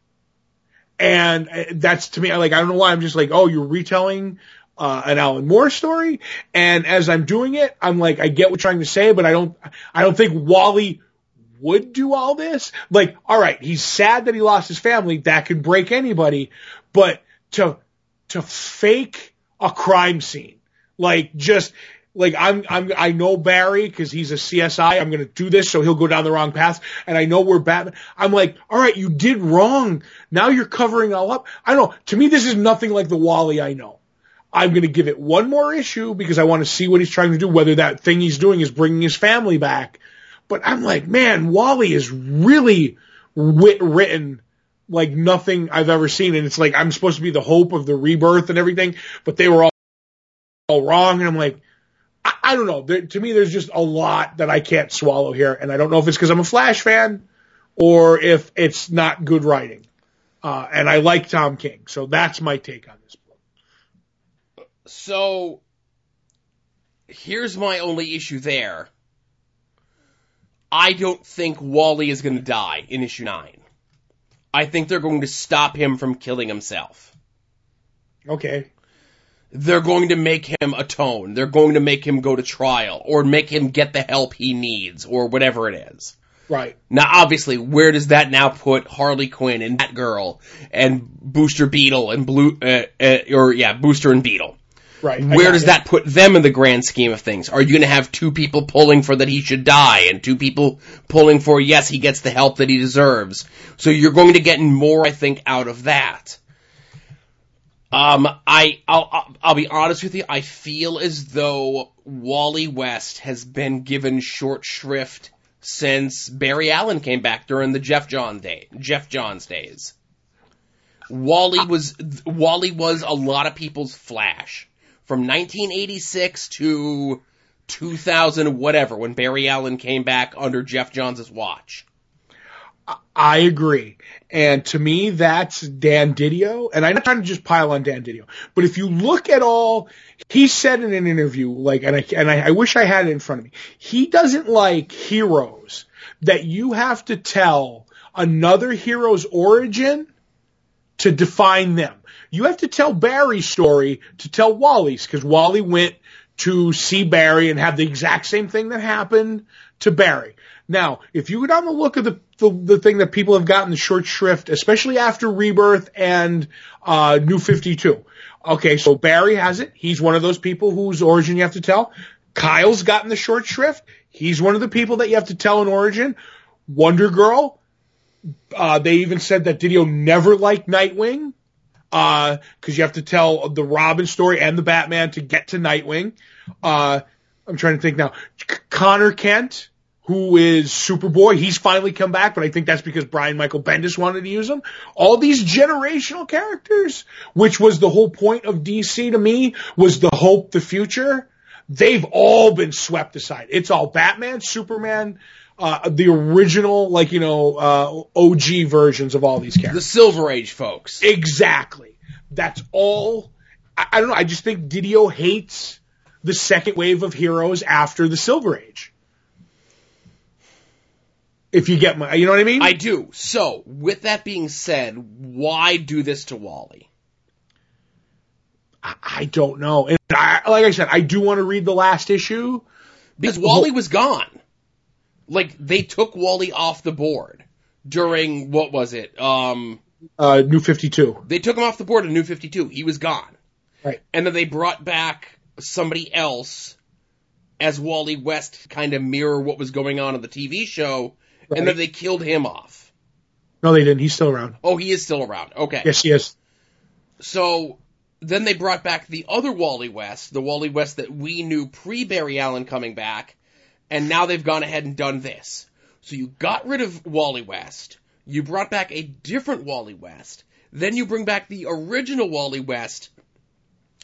And uh, that's to me, like, I don't know why I'm just like, oh, you're retelling uh, an Alan Moore story. And as I'm doing it, I'm like, I get what you're trying to say, but I don't, I don't think Wally would do all this. Like, all right, he's sad that he lost his family. That can break anybody. But to, to fake a crime scene, like just, like I'm, I'm, I know Barry because he's a CSI. I'm going to do this so he'll go down the wrong path. And I know we're Batman. I'm like, all right, you did wrong. Now you're covering all up. I know. To me, this is nothing like the Wally I know. I'm going to give it one more issue because I want to see what he's trying to do, whether that thing he's doing is bringing his family back. But I'm like, man, Wally is really wit written like nothing I've ever seen. And it's like, I'm supposed to be the hope of the rebirth and everything, but they were all, all wrong. And I'm like, I, I don't know. There, to me, there's just a lot that I can't swallow here. And I don't know if it's because I'm a Flash fan or if it's not good writing. Uh, and I like Tom King. So that's my take on this book. So here's my only issue there. I don't think Wally is going to die in issue 9. I think they're going to stop him from killing himself. Okay. They're going to make him atone. They're going to make him go to trial or make him get the help he needs or whatever it is. Right. Now, obviously, where does that now put Harley Quinn and Batgirl and Booster Beetle and Blue, uh, uh, or yeah, Booster and Beetle? Right. Where does that put them in the grand scheme of things? Are you going to have two people pulling for that he should die and two people pulling for yes, he gets the help that he deserves? So you're going to get more, I think, out of that. Um, I, I'll, I'll be honest with you. I feel as though Wally West has been given short shrift since Barry Allen came back during the Geoff John day, Geoff Johns days. Wally was, Wally was a lot of people's Flash. From 1986 to 2000 whatever, when Barry Allen came back under Geoff Johns' watch. I agree. And to me, that's Dan Didio. And I'm not trying to just pile on Dan Didio, but if you look at all, he said in an interview, like, and I, and I, I wish I had it in front of me. He doesn't like heroes that you have to tell another hero's origin to define them. You have to tell Barry's story to tell Wally's because Wally went to see Barry and have the exact same thing that happened to Barry. Now, if you go down the look of the, the, the thing that people have gotten the short shrift, especially after Rebirth and uh, New 52. Okay, so Barry has it. He's one of those people whose origin you have to tell. Kyle's gotten the short shrift. He's one of the people that you have to tell an origin. Wonder Girl. Uh, they even said that Didio never liked Nightwing. Uh, cause you have to tell the Robin story and the Batman to get to Nightwing. Uh, I'm trying to think now. C- Conner Kent, who is Superboy, he's finally come back, but I think that's because Brian Michael Bendis wanted to use him. All these generational characters, which was the whole point of DC to me, was the hope, the future. They've all been swept aside. It's all Batman, Superman, uh, the original, like, you know, uh, OG versions of all these characters. The. Silver Age folks. Exactly. That's all. I, I don't know. I just think Didio hates the second wave of heroes after the Silver Age. If you get my, you know what I mean? I do. So, with that being said, why do this to Wally? I, I don't know. And I, like I said, I do want to read the last issue. Because Wally was gone. Like, they took Wally off the board during, what was it? Um, Uh, New 52. they took him off the board in New 52. He was gone. Right. And then they brought back somebody else as Wally West to kind of mirror what was going on in the TV show. Right. And then they killed him off. No, they didn't. He's still around. Oh, he is still around. Okay. Yes, he is. So then they brought back the other Wally West, the Wally West that we knew pre Barry Allen coming back, and now they've gone ahead and done this. So you got rid of Wally West, you brought back a different Wally West, then you bring back the original Wally West,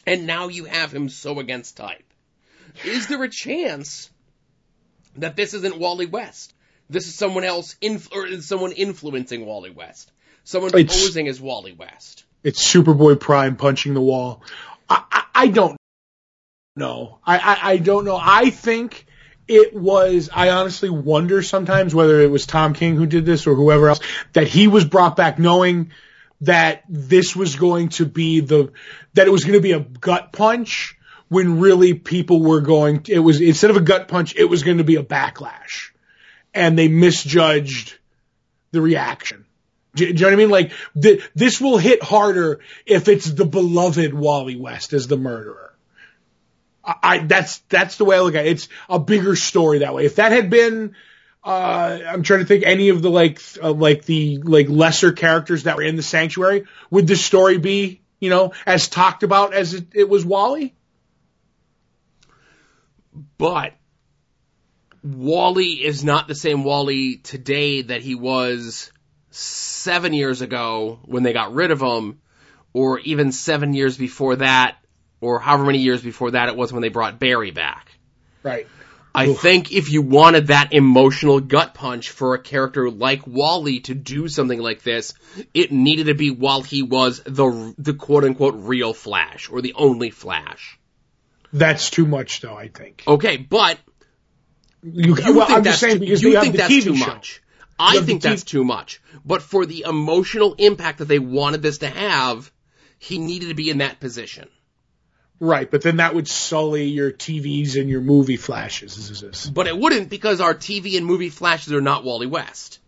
and now you have him so against type. Is there a chance that this isn't Wally West? This is someone else, or someone influencing Wally West? Someone It's- posing as Wally West. It's Superboy Prime punching the wall. I, I, I don't know. I, I, I don't know. I think it was, I honestly wonder sometimes whether it was Tom King who did this or whoever else, that he was brought back knowing that this was going to be the, that it was going to be a gut punch when really people were going, it was, instead of a gut punch, it was going to be a backlash. And they misjudged the reaction. Do, you know what I mean? Like th- this will hit harder if it's the beloved Wally West as the murderer. I, I that's that's the way I look at it. It's a bigger story that way. If that had been, uh, I'm trying to think any of the like uh, like the like lesser characters that were in the sanctuary, would this story be you know as talked about as it, it was Wally? But Wally is not the same Wally today that he was seven years ago when they got rid of him, or even seven years before that, or however many years before that it was when they brought Barry back. Right. I Oof. think if you wanted that emotional gut punch for a character like Wally to do something like this, it needed to be while he was the the quote unquote real Flash or the only Flash. That's too much, though. I think. Okay, but You, You well, think I'm that's saying too, because you think that's too much. I think that's too much. But for the emotional impact that they wanted this to have, he needed to be in that position. Right, but then that would sully your TVs and your movie flashes. Is this? But it wouldn't because our TV and movie flashes are not Wally West.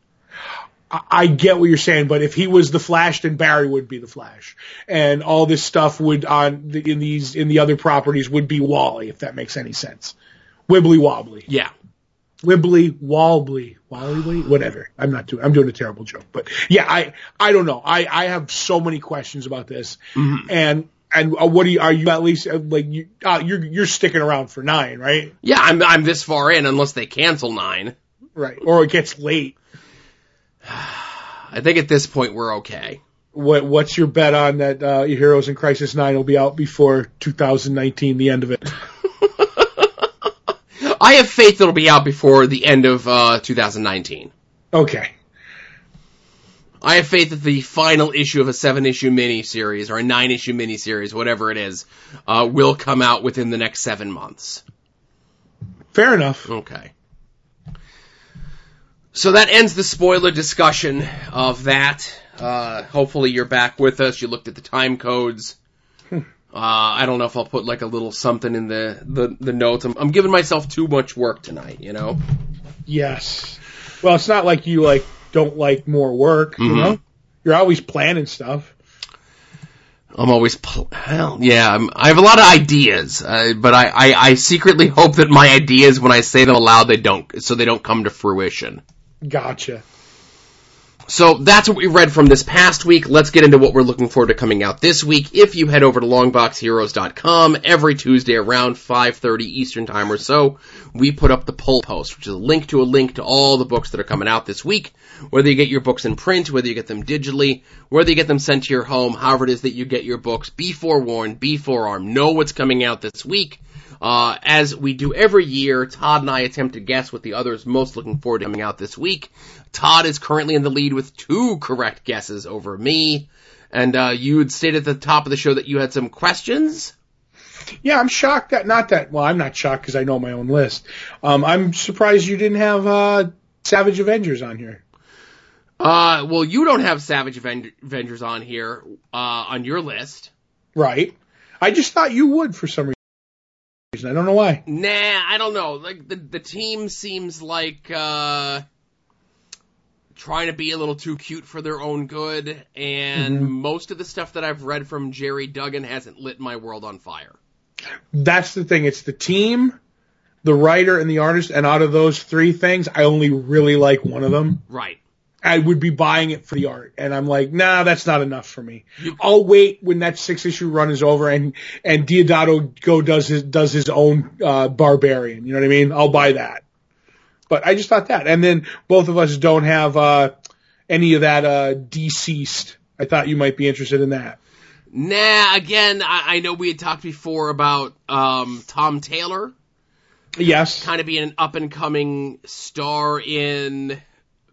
I, I get what you're saying, but if he was the Flash, then Barry would be the Flash, and all this stuff would on the, in these in the other properties would be Wally, if that makes any sense. Wibbly wobbly, Yeah. Wibbly wobbly, wally whatever. I'm not doing. I'm doing a terrible joke, but yeah, I I don't know. I I have so many questions about this, and and uh, what do you are you at least uh, like you uh, you're you're sticking around for nine, right? Yeah, I'm I'm this far in unless they cancel nine. Right, or it gets late. I think at this point we're okay. What what's your bet on that? Uh, Heroes in Crisis Nine will be out before 2019, the end of it. I have faith it'll be out before the end of uh, 2019. Okay, I have faith that the final issue of a seven issue miniseries or a nine issue miniseries, whatever it is, uh, will come out within the next seven months. fair enough. Okay. So that ends the spoiler discussion of that. Uh, hopefully you're back with us. You looked at the time codes. Uh, I don't know if I'll put like a little something in the, the, the notes. I'm, I'm giving myself too much work tonight, you know? Yes. Well, it's not like you like don't like more work, you Mhm. know? You're always planning stuff. I'm always, pl- well, yeah, I'm, I have a lot of ideas, uh, but I, I, I secretly hope that my ideas, when I say them aloud, they don't, so they don't come to fruition. Gotcha. So that's what we read from this past week. Let's get into what we're looking forward to coming out this week. If you head over to longboxheroes.com every Tuesday around 5:30 Eastern Time or so, we put up the poll post, which is a link to a link to all the books that are coming out this week. Whether you get your books in print, whether you get them digitally, whether you get them sent to your home, however it is that you get your books, be forewarned, be forearmed, know what's coming out this week. Uh, as we do every year, Todd and I attempt to guess what the other is most looking forward to coming out this week. Todd is currently in the lead with two correct guesses over me. And, uh, you had stated at the top of the show that you had some questions. Yeah, I'm shocked that not that. Well, I'm not shocked because I know my own list. Um, I'm surprised you didn't have uh, Savage Avengers on here. Uh, well, you don't have Savage Aven- Avengers on here, uh, on your list. Right. I just thought you would for some reason. I don't know why. Nah, I don't know. Like, the, the team seems like, uh, trying to be a little too cute for their own good, and Mhm. most of the stuff that I've read from Gerry Duggan hasn't lit my world on fire. That's the thing. It's the team, the writer, and the artist. And out of those three things, I only really like one of them. Right. I would be buying it for the art. And I'm like, nah, that's not enough for me. I'll wait when that six issue run is over and, and Diodato go does his, does his own, uh, barbarian. You know what I mean? I'll buy that. But I just thought that. And then both of us don't have, uh, any of that, uh, DCeased. I thought you might be interested in that. Nah, again, I, I know we had talked before about um, Tom Taylor Yes. kind of being an up and coming star in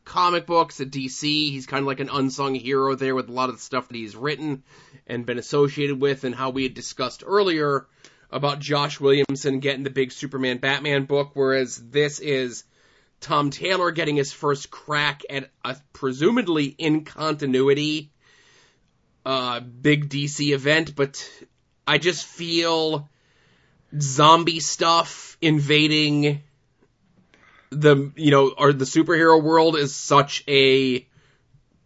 comic books at DC. He's kind of like an unsung hero there with a lot of the stuff that he's written and been associated with, and how we had discussed earlier about Josh Williamson getting the big Superman Batman book, whereas this is Tom Taylor getting his first crack at a presumably in continuity uh, big DC event, but I just feel zombie stuff invading the you know or the superhero world is such a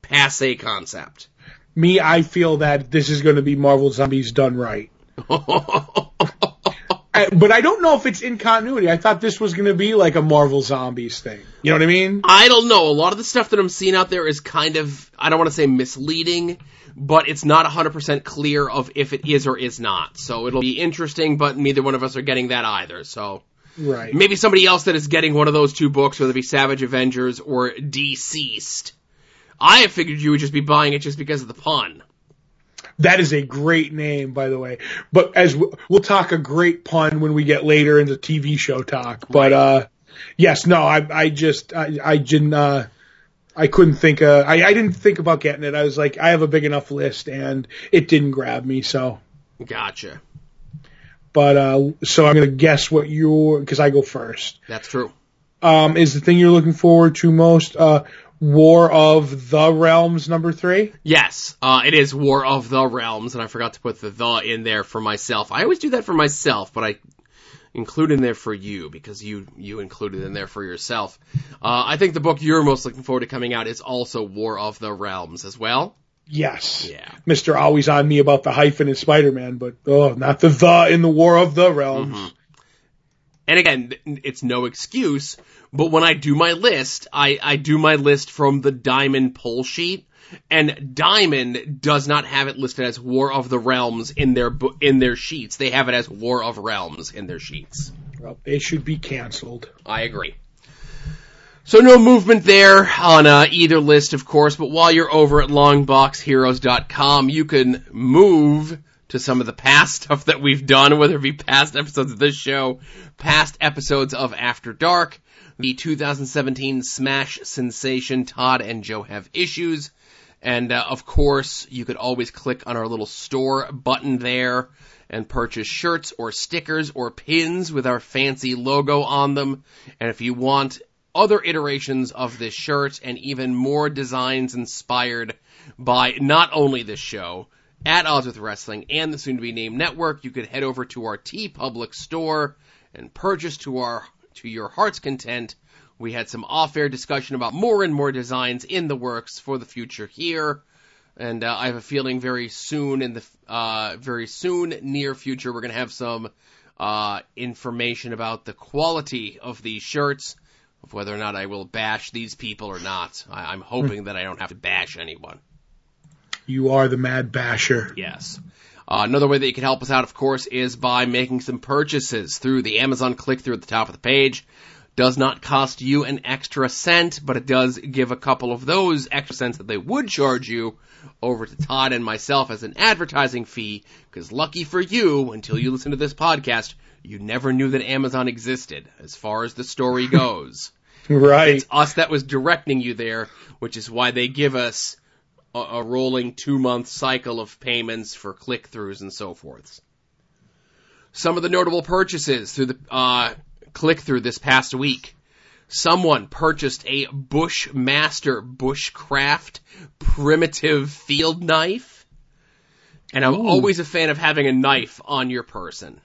passe concept. Me, I feel that this is going to be Marvel Zombies done right. *laughs* I, but I don't know if it's in continuity. I thought this was going to be like a Marvel Zombies thing. You know what I mean? I don't know. A lot of the stuff that I'm seeing out there is kind of I don't want to say misleading, but it's not 100% clear of if it is or is not. So it'll be interesting, but neither one of us are getting that either. So Right. maybe somebody else that is getting one of those two books, whether it be Savage Avengers or DCeased. I figured you would just be buying it just because of the pun. That is a great name, by the way. But as we, we'll talk a great pun when we get later into the TV show talk. But uh, yes, no, I, I just, I, I didn't, uh, I couldn't think, uh, I, I didn't think about getting it. I was like, I have a big enough list, and it didn't grab me. So, Gotcha. but uh, so I'm gonna guess what you, because I go first. That's true. Um, is the thing you're looking forward to most, uh, War of the Realms number three? Yes, uh, it is War of the Realms, and I forgot to put the the in there for myself. I always do that for myself, but I include in there for you because you you included in there for yourself. Uh, I think the book you're most looking forward to coming out is also War of the Realms as well. Yes. Yeah. Mr. Always on me about the hyphen in Spider-Man, but oh, not the the in the War of the Realms. Mhm. And again, it's no excuse, but when I do my list, I, I do my list from the Diamond poll sheet, and Diamond does not have it listed as War of the Realms in their in their sheets. They have it as War of Realms in their sheets. Well, they should be canceled. I agree. So no movement there on uh, either list, of course, but while you're over at longboxheroes.com, you can move to some of the past *laughs* stuff that we've done, whether it be past episodes of this show, past episodes of After Dark, the 2017 Smash sensation Todd and Joe have issues, and uh, of course, you could always click on our little store button there and purchase shirts or stickers or pins with our fancy logo on them. And if you want other iterations of this shirt and even more designs inspired by not only this show, at Odds with Wrestling and the soon to be named network, you could head over to our TeePublic store and purchase to our to your heart's content. We had some off-air discussion about more and more designs in the works for the future here, and uh, I have a feeling very soon in the uh, very soon near future we're going to have some uh, information about the quality of these shirts, of whether or not I will bash these people or not. I, I'm hoping that I don't have to bash anyone. You are the Mad Basher. Yes. Uh, another way that you can help us out, of course, is by making some purchases through the Amazon click through at the top of the page. Does not cost you an extra cent, but it does give a couple of those extra cents that they would charge you over to Todd and myself as an advertising fee, because lucky for you, until you listen to this podcast, you never knew that Amazon existed, as far as the story *laughs* goes. Right. It's us that was directing you there, which is why they give us a, a rolling two month cycle of payments for click throughs and so forth. Some of the notable purchases through the uh, click through this past week. Someone purchased a Bushmaster Bushcraft primitive field knife. And I'm Ooh. always a fan of having a knife on your person.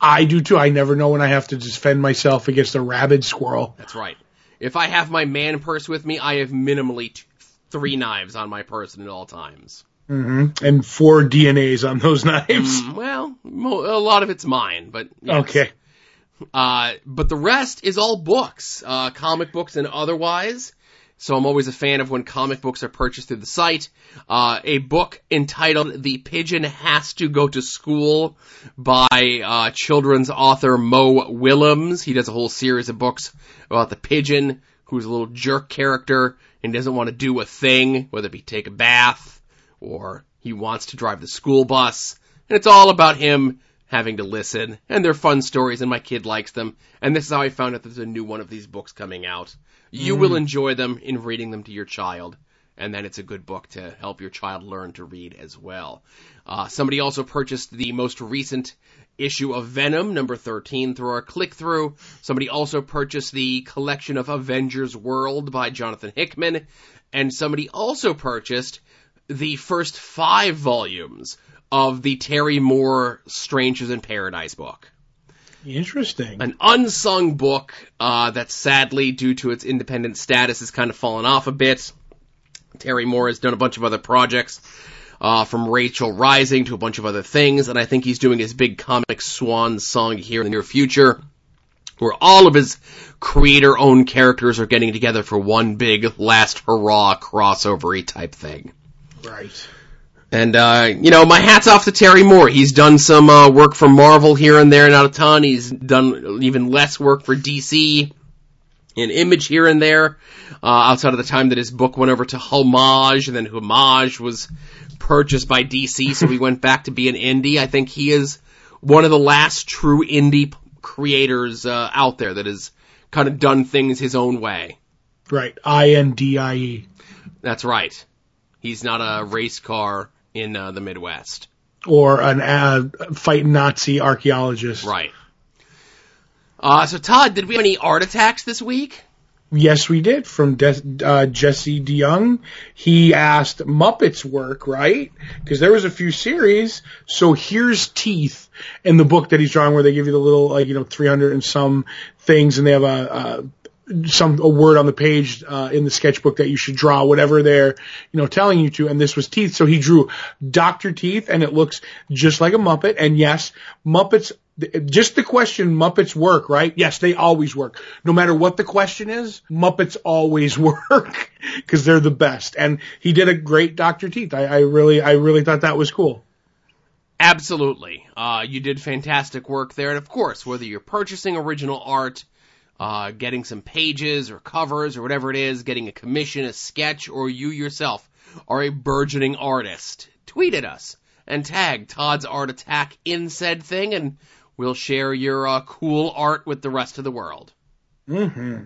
I do too. I never know when I have to defend myself against a rabid squirrel. That's right. If I have my man purse with me, I have minimally t- three knives on my person at all times. hmm And four DNAs on those *laughs* knives. Mm, well, mo- a lot of it's mine, but yes. Okay. Uh, but the rest is all books, uh, comic books and otherwise. So I'm always a fan of when comic books are purchased through the site. Uh, a book entitled The Pigeon Has to Go to School by, uh, children's author Mo Willems. He does a whole series of books about the pigeon, who's a little jerk character and doesn't want to do a thing, whether it be take a bath or he wants to drive the school bus. And it's all about him having to listen, and they're fun stories, and my kid likes them. And this is how I found out there's a new one of these books coming out. You will enjoy them in reading them to your child, and then it's a good book to help your child learn to read as well. Uh, somebody also purchased the most recent issue of Venom, number 13, through our click through. Somebody also purchased the collection of Avengers World by Jonathan Hickman, and somebody also purchased the first five volumes of the Terry Moore Strangers in Paradise book. Interesting. An unsung book uh, that sadly, due to its independent status, has kind of fallen off a bit. Terry Moore has done a bunch of other projects, uh, from Rachel Rising to a bunch of other things, and I think he's doing his big comic swan song here in the near future, where all of his creator-owned characters are getting together for one big last hurrah crossovery type thing. Right. And, uh, you know, my hat's off to Terry Moore. He's done some, uh, work for Marvel here and there, not a ton. He's done even less work for DC and Image here and there, uh, outside of the time that his book went over to Homage, and then Homage was purchased by DC, so he went back to be an indie. I think he is one of the last true indie creators, uh, out there that has kind of done things his own way. Right. I N D I E. That's right. He's not a race car in, uh, the Midwest. Or an uh, fight Nazi archaeologist. Right. Uh, so Todd, did we have any art attacks this week? Yes, we did. From De- uh, Jesse DeYoung, he asked Muppets work, right? Because there was a few series. So here's Teeth in the book that he's drawing, where they give you the little, like you know, 300 and some things, and they have a, a some a word on the page uh, in the sketchbook that you should draw whatever they're you know telling you to. And this was Teeth, so he drew Doctor Teeth, and it looks just like a Muppet. And yes, Muppets just the question Muppets work, right? Yes, they always work. No matter what the question is, Muppets always *laughs* work because they're the best. And he did a great Dr. Teeth. I, I really, I really thought that was cool. Absolutely. Uh, you did fantastic work there. And of course, whether you're purchasing original art, uh, getting some pages or covers or whatever it is, getting a commission, a sketch, or you yourself are a burgeoning artist, tweet at us and tag Todd's Art Attack in said thing and we'll share your uh, cool art with the rest of the world. Mm-hmm.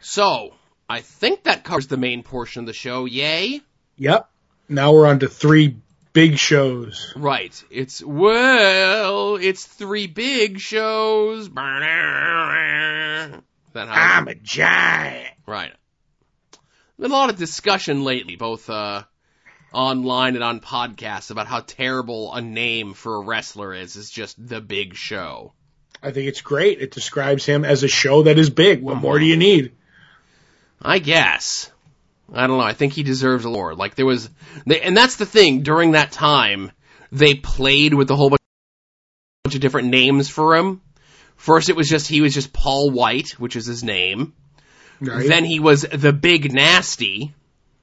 So, I think that covers the main portion of the show. Yay? Yep. Now we're on to three big shows. Right. It's, well, it's three big shows. That I'm a giant. Right. Been a lot of discussion lately, both, uh, online and on podcasts about how terrible a name for a wrestler is. Is just the Big Show. I think it's great. It describes him as a show that is big. What more do you need? I guess. I don't know. I think he deserves a lore. Like there was, they, and that's the thing. During that time, they played with a whole bunch of different names for him. First, it was just he was just Paul White, which is his name. Right? Then he was the Big Nasty,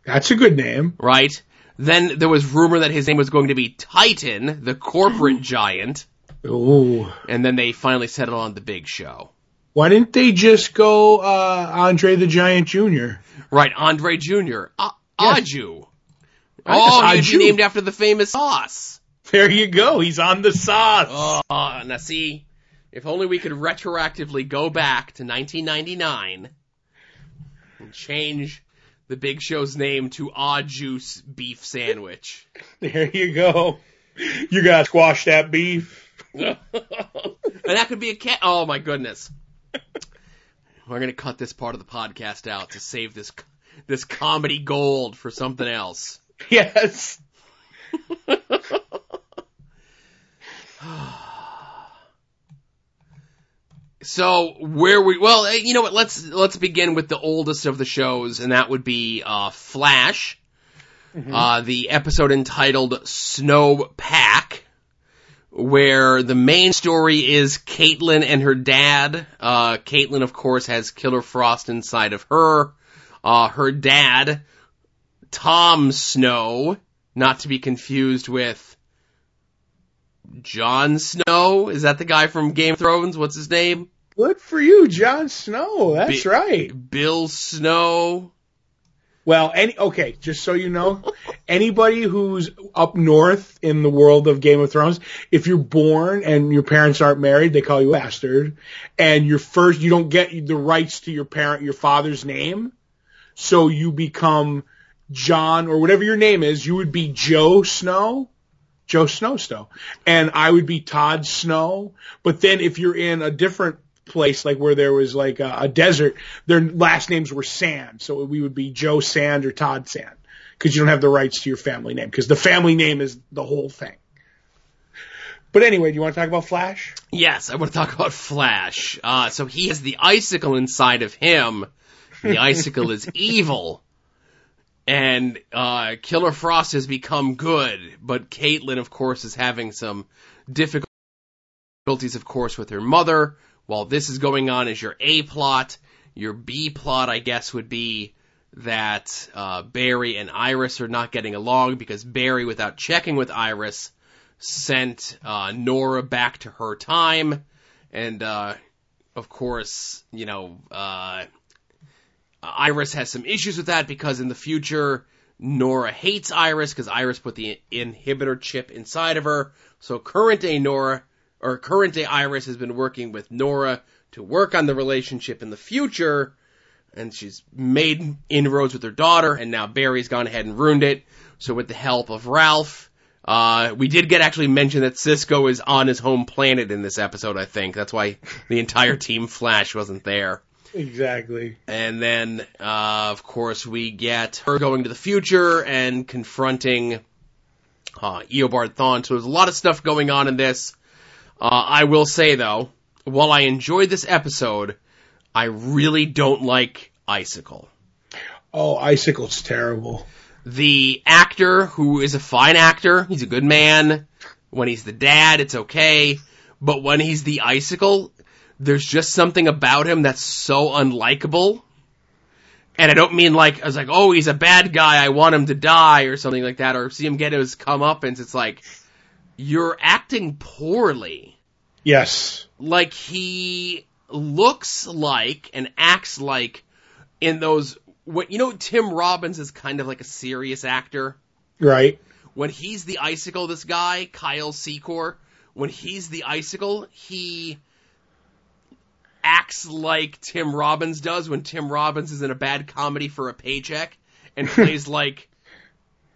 That's a good name. right? Then there was rumor that his name was going to be Titan, the corporate *gasps* giant. Ooh. And then they finally settled on the Big Show. Why didn't they just go uh, Andre the Giant Jr.? Right, Andre Jr. Uh, Yes. Aju. Oh, he'd be named after the famous sauce. There you go. He's on the sauce. Oh, now see, if only we could retroactively go back to 1999 and change the Big Show's name to Odd Juice Beef Sandwich. *laughs* There you go. You gotta squash that beef. *laughs* and that could be a cat. Oh my goodness. *laughs* We're gonna cut this part of the podcast out to save this this comedy gold for something else. *laughs* Yes. *sighs* So where we well, eh, you know what? Let's let's begin with the oldest of the shows, and that would be uh, Flash. Uh, the episode entitled Snow Pack, where the main story is Caitlin and her dad. Uh, Caitlin, of course, has Killer Frost inside of her. Uh, her dad, Tom Snow, not to be confused with Jon Snow. Is that the guy from Game of Thrones? What's his name? Good for you, Jon Snow. That's Bi- right. Bill Snow. Well, any okay, just so you know, anybody who's up north in the world of Game of Thrones, if you're born and your parents aren't married, they call you a bastard, and your first you don't get the rights to your parent your father's name, so you become John or whatever your name is, you would be Joe Snow. Joe Snowstow. And I would be Todd Snow. But then if you're in a different place, like where there was like a, a desert, their last names were Sand. So we would be Joe Sand or Todd Sand. Cause you don't have the rights to your family name. Cause the family name is the whole thing. But anyway, do you want to talk about Flash? Yes, I want to talk about Flash. Uh, so he has the icicle inside of him. The icicle is *laughs* evil. And, uh, Killer Frost has become good, but Caitlin, of course, is having some difficulties, of course, with her mother. While this is going on is your A plot. Your B plot, I guess, would be that, uh, Barry and Iris are not getting along because Barry, without checking with Iris, sent uh, Nora back to her time, and uh, of course, you know, uh, Iris has some issues with that because in the future, Nora hates Iris because Iris put the inhibitor chip inside of her. So current day Nora or current day Iris has been working with Nora to work on the relationship in the future. And she's made inroads with her daughter, and now Barry's gone ahead and ruined it. So with the help of Ralph, uh, we did get actually mention that Cisco is on his home planet in this episode, I think. That's why the entire *laughs* Team Flash wasn't there. Exactly. And then, uh, of course, we get her going to the future and confronting, uh, Eobard Thawne. So there's a lot of stuff going on in this. Uh, I will say though, while I enjoyed this episode, I really don't like Icicle. Oh, Icicle's terrible. the actor who is a fine actor, he's a good man. When he's the dad, it's okay. But when he's the icicle, there's just something about him that's so unlikable. And I don't mean like, I was like, oh, he's a bad guy, I want him to die or something like that, or see him get his comeuppance. It's like, you're acting poorly. Yes. Like he looks like and acts like in those, what, you know, Tim Robbins is kind of like a serious actor Right. when he's the icicle, this guy, Kyle Secor, when he's the icicle, he acts like Tim Robbins does when Tim Robbins is in a bad comedy for a paycheck and *laughs* plays like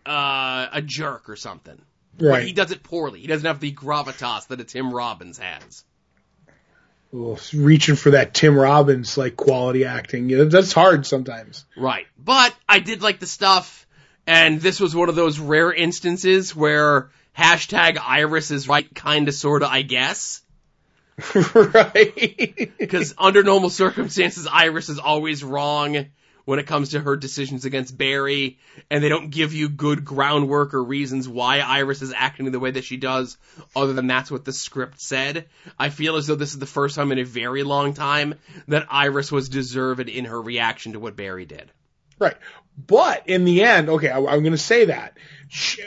uh, a jerk or something. But Right. he does it poorly. He doesn't have the gravitas that a Tim Robbins has. Ooh, reaching for that Tim Robbins like quality acting. You know, that's hard sometimes. Right. But I did like the stuff And this was one of those rare instances where hashtag Iris is right, kinda, sorta, I guess. *laughs* right. *laughs* Because under normal circumstances, Iris is always wrong when it comes to her decisions against Barry, and they don't give you good groundwork or reasons why Iris is acting the way that she does, other than that's what the script said. I feel as though this is the first time in a very long time that Iris was deserved in her reaction to what Barry did. Right. But in the end, okay, I, am going to say that. She,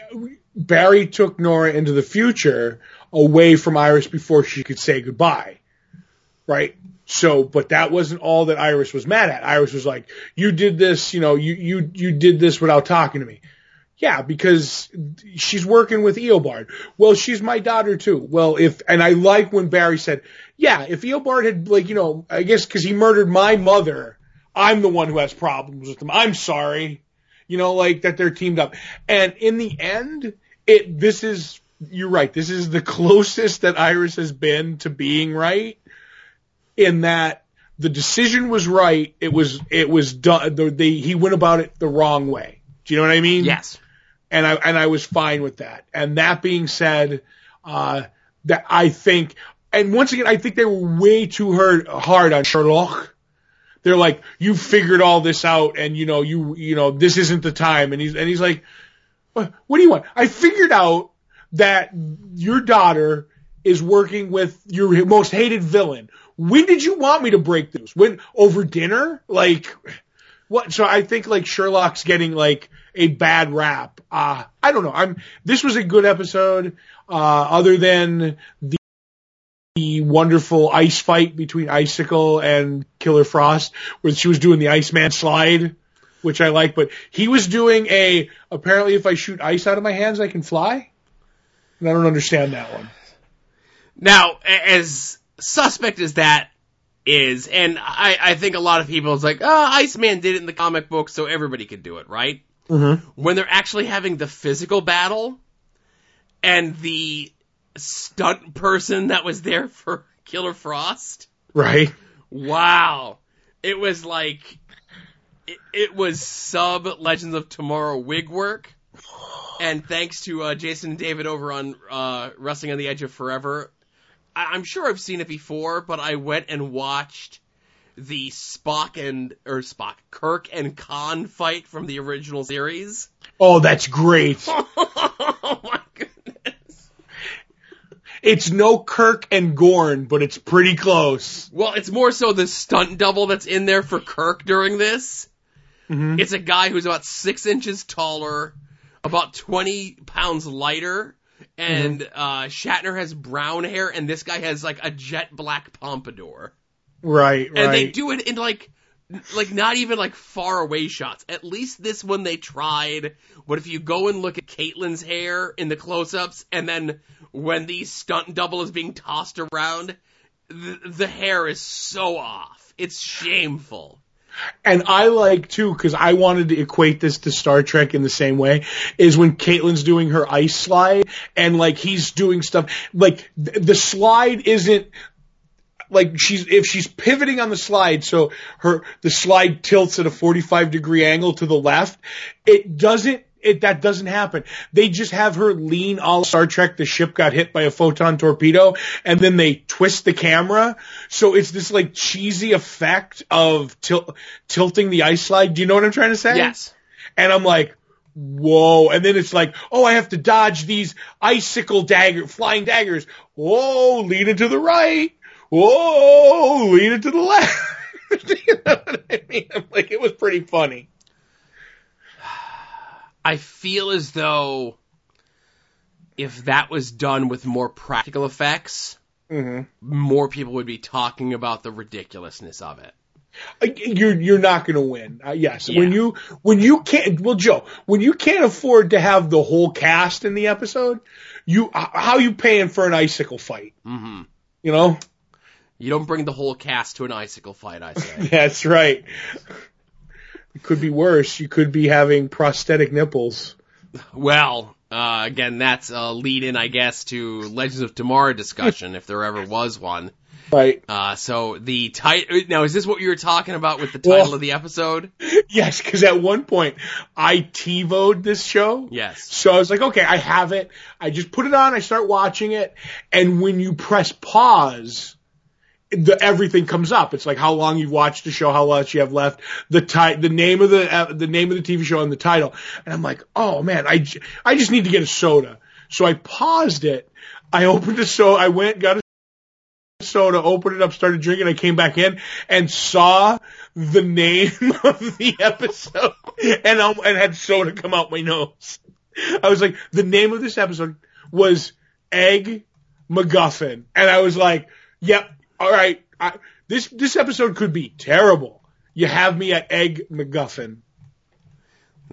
Barry took Nora into the future away from Iris before she could say goodbye. Right? So, but that wasn't all that Iris was mad at. Iris was like, you did this, you know, you, you, you did this without talking to me. Yeah, because she's working with Eobard. Well, she's my daughter too. Well, if, and I like when Barry said, yeah, if Eobard had like, you know, I guess cause he murdered my mother, I'm the one who has problems with them. I'm sorry. You know, like that they're teamed up. And in the end, it, this is, you're right. This is the *laughs* closest that Iris has been to being right in that the decision was right. It was it was done. The, the, he went about it the wrong way. Do you know what I mean? Yes. And I and I was fine with that. And that being said, uh, that I think, and once again, I think they were way too hard hard on Sherloque. They're like, you figured all this out, and you know, you you know, this isn't the time. And he's and he's like, what, what do you want? I figured out that your daughter is working with your most hated villain when did you want me to break this? When over dinner? Like what? So I think like Sherloque's getting like a bad rap. Uh, I don't know. I'm. This was a good episode. Uh, other than the, the wonderful ice fight between Icicle and Killer Frost, where she was doing the Iceman slide, which I like. But he was doing a. Apparently, if I shoot ice out of my hands, I can fly. And I don't understand that one. Now, as suspect as that is, and I, I think a lot of people is like, oh, Iceman did it in the comic book, so everybody could do it, right? Mm-hmm. When they're actually having the physical battle, and the stunt person that was there *laughs* for Killer Frost, right? Wow, it was like it, it was sub Legends of Tomorrow wig work. And thanks to uh, Jason and David over on uh, Wrestling on the Edge of Forever, I, am sure I've seen it before, but I went and watched the Spock and or Spock Kirk and Khan fight from the original series. Oh, that's great. *laughs* oh my goodness. It's no Kirk and Gorn, but it's pretty close. Well, it's more so the stunt double that's in there for Kirk during this. Mm-hmm. It's a guy who's about six inches taller, about 20 pounds lighter, and mm-hmm. uh, Shatner has brown hair, and this guy has like a jet black pompadour. Right, right. And they do it in like, like not even like far away shots. At least this one they tried. But if you go and look at Caitlin's hair in the close-ups, and then when the stunt double is being tossed around, the, the hair is so off. It's shameful. And I like too, cause I wanted to equate this to Star Trek in the same way, is when Caitlin's doing her ice slide and like he's doing stuff, like th- the slide isn't, like she's, if she's pivoting on the slide, so her, the slide tilts at a 45 degree angle to the left, it doesn't it, that doesn't happen. They just have her lean all Star Trek. The ship got hit by a photon torpedo and then they twist the camera. So it's this like cheesy effect of til- tilting the ice slide. Do you know what I'm trying to say? Yes. And I'm like, whoa. And then it's like, oh, I have to dodge these icicle dagger, flying daggers. Whoa, lean it to the right. Whoa, lean it to the left. *laughs* you know what I mean? I'm like, it was pretty funny. I feel as though if that was done with more practical effects, mm-hmm. more people would be talking about the ridiculousness of it. You're you're not going to win. Uh, yes, Yeah. when you when you can't. Well, Joe, when you can't afford to have the whole cast in the episode, you how you paying for an icicle fight? hmm You know, You don't bring the whole cast to an icicle fight, I say. *laughs* that's right. It could be worse. You could be having prosthetic nipples. well, uh, again, that's a lead in, I guess, to Legends of Tomorrow discussion, if there ever was one. Right. Uh, so the title, now is this what you were talking about with the title Well- of the episode? Yes, because at one point I TiVoed this show. Yes. So I was like, okay, I have it. I just put it on. I start watching it, and when you press pause, the everything comes up. It's like how long you've watched the show, how much you have left, the ti- the name of the uh, the name of the TV show, and the title. And I'm like, oh man, I j- I just need to get a soda. So I paused it. I opened a soda. I went got a soda, opened it up, started drinking. I came back in and saw the name *laughs* of the episode, and um, and had soda come out my nose. I was like, the name of this episode was Egg MacGuffin, and I was like, yep, all right, I, this this episode could be terrible. You have me at Egg MacGuffin.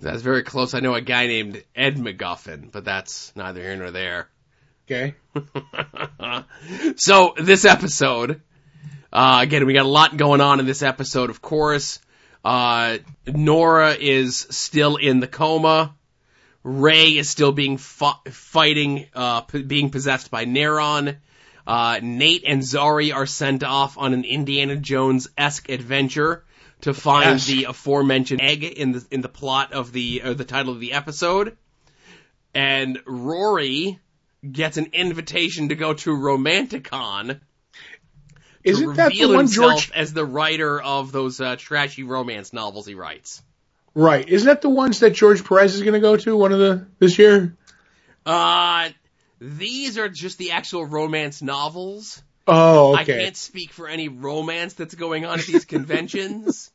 That's very close. I know a guy named Ed McGuffin, but that's neither here nor there. Okay. *laughs* so this episode, uh, again, we got a lot going on in this episode. Of course, uh, Nora is still in the coma. Ray is still being fi- fighting, uh, p- being possessed by Neron. Uh, Nate and Zari are sent off on an Indiana Jones-esque adventure to find Yes. the aforementioned egg in the in the plot of the or the title of the episode. And Rory gets an invitation to go to Romanticon Isn't that the one George? as the writer of those uh, trashy romance novels he writes. Right. Isn't that the ones that George Perez is going to go to? One of the this year. Uh, these are just the actual romance novels. Oh, okay. I can't speak for any romance that's going on at these conventions.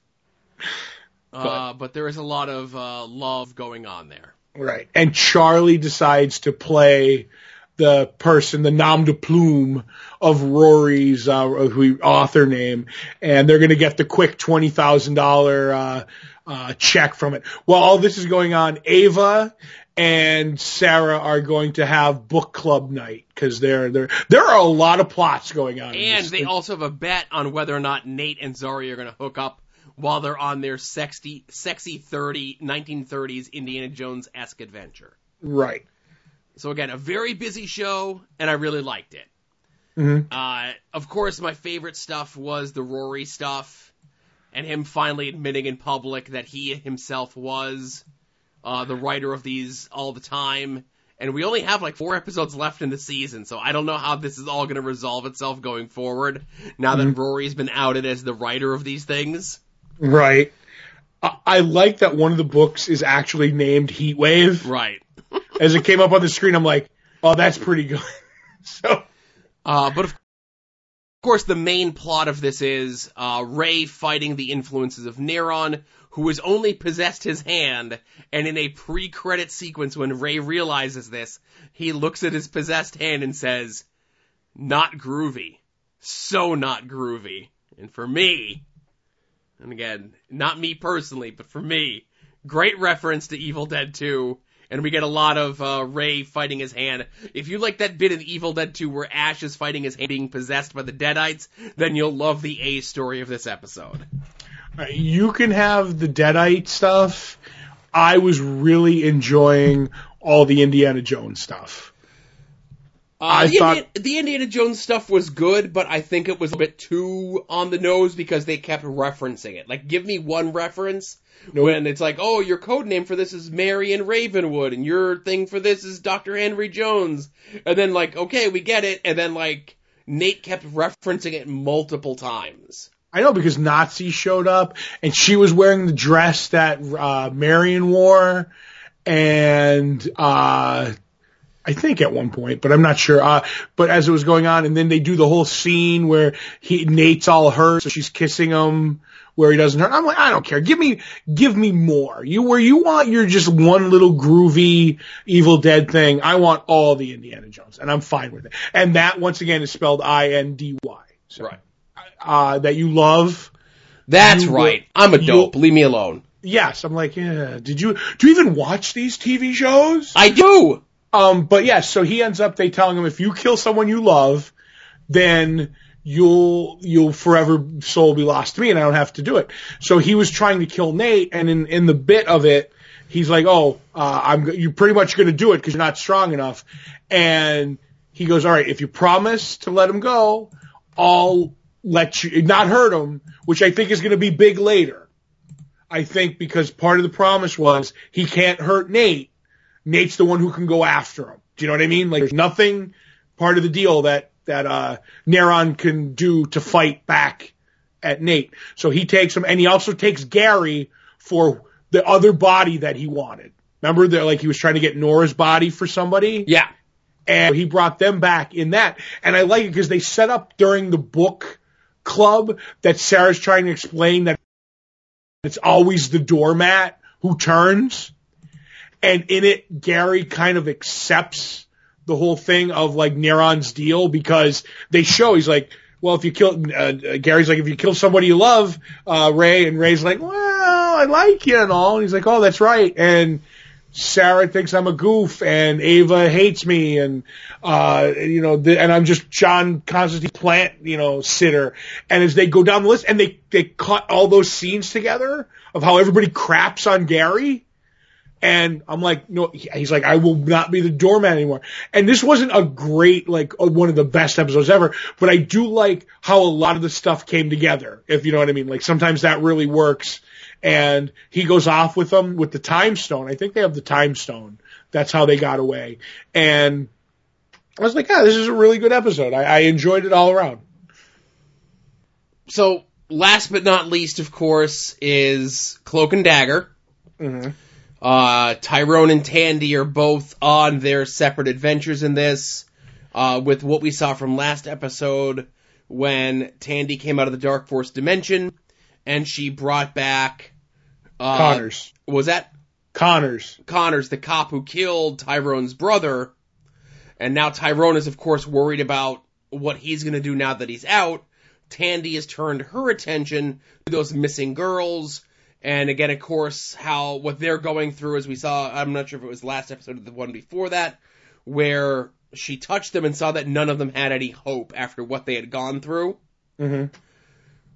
*laughs* uh, but there is a lot of uh, love going on there. Right. And Charlie decides to play the person, the nom de plume of Rory's uh, who- author name, and they're going to get the quick twenty thousand dollar uh, uh, check from it. While all this is going on, Ava and Sarah are going to have book club night because there there there are a lot of plots going on. And they also have a bet on whether or not Nate and Zari are going to hook up while they're on their sexy, sexy 30, 1930s Indiana Jones esque adventure. right. So again, a very busy show, and I really liked it. Mhm. Uh, of course, my favorite stuff was the Rory stuff, and him finally admitting in public that he himself was uh, the writer of these all the time. And we only have like four episodes left in the season, so I don't know how this is all going to resolve itself going forward. Now that Rory's been outed as the writer of these things, Right. I, I like that one of the books is actually named Heatwave. right? *laughs* As it came up on the screen, I'm like, oh, that's pretty good. *laughs* so, Uh, but of course, the main plot of this is uh, Ray fighting the influences of Neron, who has only possessed his hand. And in a pre-credit sequence, when Ray realizes this, he looks at his possessed hand and says, "Not groovy, so not groovy." And for me, and again, not me personally, but for me, great reference to Evil Dead 2. And we get a lot of uh, Ray fighting his hand. If you like that bit in Evil Dead 2 where Ash is fighting his hand being possessed by the Deadites, then you'll love the A story of this episode. You can have the Deadite stuff. I was really enjoying all the Indiana Jones stuff. Uh, I the, thought- Indiana, the Indiana Jones stuff was good, but I think it was a bit too on the nose because they kept referencing it. Like, give me one reference when it's like, oh, your code name for this is Marion Ravenwood, and your thing for this is Dr. Henry Jones. And then, like, okay, we get it. And then, like, Nate kept referencing it multiple times. I know because Nazi showed up and she was wearing the dress that uh, Marion wore, and uh, I think at one point, but I'm not sure. Uh, but as it was going on, and then they do the whole scene where he Nate's all hurt, so she's kissing him where he doesn't hurt. I'm like, I don't care. Give me, give me more. You where you want your just one little groovy Evil Dead thing. I want all the Indiana Jones, and I'm fine with it. And that once again is spelled I N D Y. So, Right. Uh, that you love. That's You will- right. I'm a dope. Leave me alone. Yes, I'm like, yeah. Did you do you even watch these TV shows? I do. Um, but yes, so he ends up they telling him if you kill someone you love, then you'll you'll forever soul be lost to me, and I don't have to do it. So he was trying to kill Nate, and in in the bit of it, he's like, oh, uh, I'm you're pretty much going to do it because you're not strong enough, and he goes, all right, if you promise to let him go. I'll let you not hurt him, which I think is going to be big later. I think because part of the promise was he can't hurt Nate. Nate's the one who can go after him. Do you know what I mean? Like there's nothing part of the deal that that uh Neron can do to fight back at Nate. So he takes him and he also takes Gary for the other body that he wanted. Remember that like he was trying to get Nora's body for somebody? Yeah. And he brought them back in that. And I like it because they set up during the book club that Sarah's trying to explain that it's always the doormat who turns. And in it, Gary kind of accepts the whole thing of like Neron's deal because they show he's like, well, if you kill, uh, Gary's like, if you kill somebody you love, uh, Ray, and Ray's like, well, I like you and all. And he's like, oh, that's right. And Sarah thinks I'm a goof and Ava hates me and, uh, you know, the, and I'm just John Constantine plant, you know, sitter. And as they go down the list and they, they cut all those scenes together of how everybody craps on Gary. And I'm like, no, he's like, I will not be the doorman anymore. And this wasn't a great, like, one of the best episodes ever, but I do like how a lot of the stuff came together, if you know what I mean. Like, sometimes that really works. And he goes off with them with the time stone. I think they have the time stone. That's how they got away. And I was like, yeah, this is a really good episode. I, I enjoyed it all around. So, last but not least, of course, is Cloak and Dagger. Mm-hmm. Uh, Tyrone and Tandy are both on their separate adventures in this. Uh, with what we saw from last episode when Tandy came out of the Dark Force dimension and she brought back uh, Connors. Was that Connors? Connors, the cop who killed Tyrone's brother, and now Tyrone is of course worried about what he's going to do now that he's out. Tandy has turned her attention to those missing girls and again, of course, how what they're going through, as we saw, I'm not sure if it was last episode or the one before that, where she touched them and saw that none of them had any hope after what they had gone through. Mm-hmm.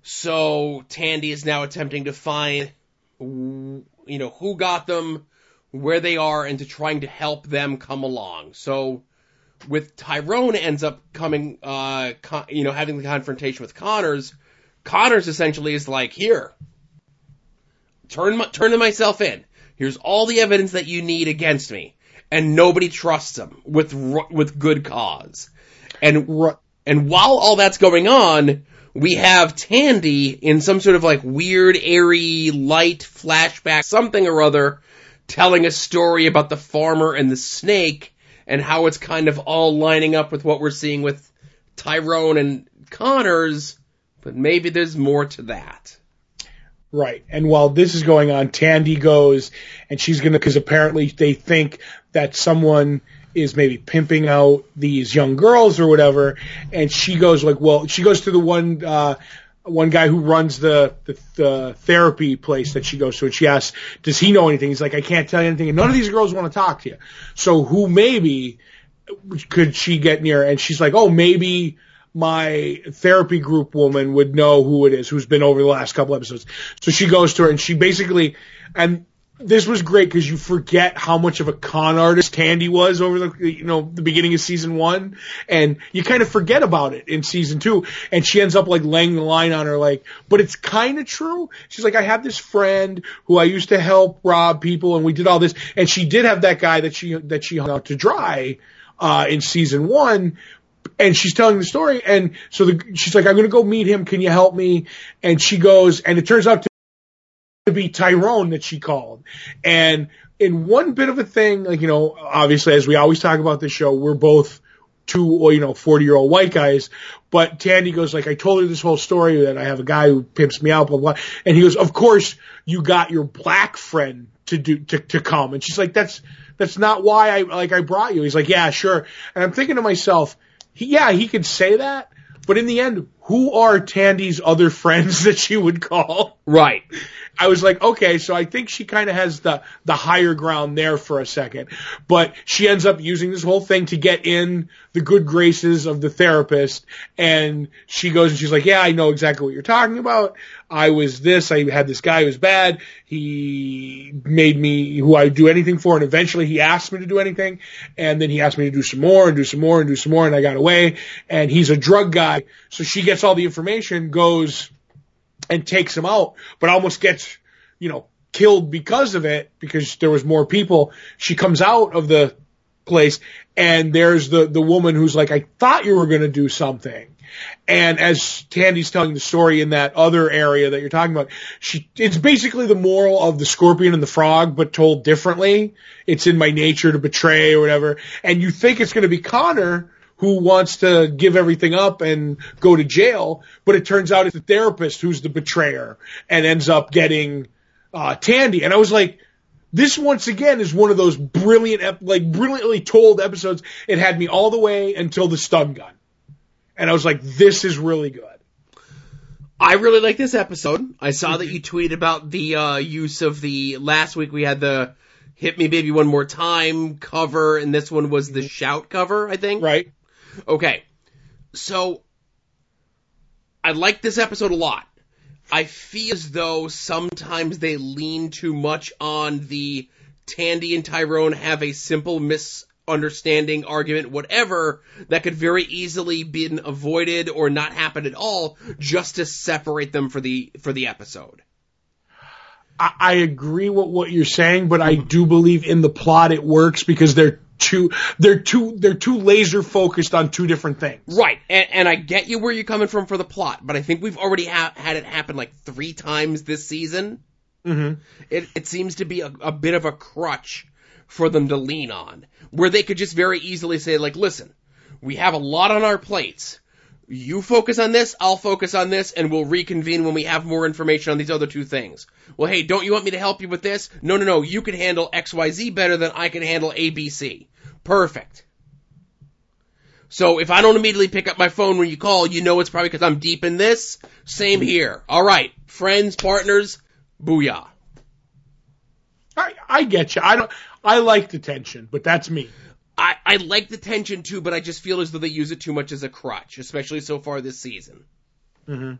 So Tandy is now attempting to find, you know, who got them, where they are, and to trying to help them come along. So with Tyrone ends up coming, uh, con- you know, having the confrontation with Connors. Connors essentially is like, here, turn my, turn myself in. Here's all the evidence that you need against me, and nobody trusts him with with good cause. And and while all that's going on, we have Tandy in some sort of like weird, airy, light flashback, something or other, telling a story about the farmer and the snake and how it's kind of all lining up with what we're seeing with Tyrone and Connors, but maybe there's more to that. Right. And while this is going on, Tandy goes and she's going to, because apparently they think that someone is maybe pimping out these young girls or whatever. And she goes like, well, she goes to the one, uh, one guy who runs the, the, the therapy place that she goes to and she asks, does he know anything? He's like, I can't tell you anything. And none of these girls want to talk to you. So who maybe could she get near? And she's like, oh, maybe, my therapy group woman would know who it is who's been over the last couple episodes. So she goes to her and she basically, and this was great because you forget how much of a con artist Tandy was over the, you know, the beginning of season one. And you kind of forget about it in season two. And she ends up like laying the line on her like, but it's kind of true. She's like, I have this friend who I used to help rob people and we did all this. And she did have that guy that she, that she hung out to dry, uh, in season one, and she's telling the story. And so the, she's like, I'm going to go meet him. Can you help me? And she goes, and it turns out to be Tyrone that she called. And in one bit of a thing, like, you know, obviously, as we always talk about this show, we're both two, oh, you know, 40 year old white guys. But Tandy goes like, I told her this whole story that I have a guy who pimps me out, blah, blah. And he goes, of course you got your black friend to do, to, to come. And she's like, that's, that's not why I, like, I brought you. He's like, yeah, sure. And I'm thinking to myself, he, yeah, he could say that, but in the end, who are Tandy's other *laughs* friends that she would call? Right. I was like, okay, so I think she kind of has the the higher ground there for a second, but she ends up using this whole thing to get in the good graces of the therapist, and she goes and she's like, yeah, I know exactly what you're talking about. I was this, I had this guy who was bad. He made me who I do anything for, and eventually he asked me to do anything, and then he asked me to do some more and do some more and do some more, and I got away. And he's a drug guy, so she gets all the information, goes and takes him out, but almost gets, you know, killed because of it, because there was more people. She comes out of the place and there's the, the woman who's like, I thought you were going to do something. And as Tandy's telling the story in that other area that you're talking about, she, it's basically the moral of the scorpion and the frog, but told differently. It's in my nature to betray or whatever. And you think it's going to be Connor, who wants to give everything up and go to jail, but it turns out it's the therapist who's the betrayer and ends up getting uh, Tandy. And I was like, this once again is one of those brilliant, like brilliantly told episodes. It had me all the way until the stun gun, and I was like, this is really good. I really like this episode. I saw that you tweeted about the uh, use of the last week we had the "Hit Me Baby One More Time" cover, and this one was the shout cover. I think. Right. Okay. So I like this episode a lot. I feel as though sometimes they lean too much on the Tandy and Tyrone have a simple misunderstanding, argument, whatever, that could very easily been avoided or not happen at all just to separate them for the for the episode. I, I agree with what you're saying, but I do believe in the plot it works because they're too they're too they're too laser focused on two different things. Right, and, and I get you where you're coming from for the plot, but I think we've already ha- had it happen like three times this season. Mm-hmm. It it seems to be a, a bit of a crutch for them to lean on, where they could just very easily say like, listen, we have a lot on our plates. You focus on this, I'll focus on this, and we'll reconvene when we have more information on these other two things. Well, hey, don't you want me to help you with this? No, no, no, you can handle XYZ better than I can handle ABC. Perfect. So if I don't immediately pick up my phone when you call, you know it's probably because I'm deep in this. Same here. All right, friends, partners, booyah. I, I get you. I don't. I like the tension, but that's me. I, I like the tension too, but I just feel as though they use it too much as a crutch, especially so far this season. Mm-hmm.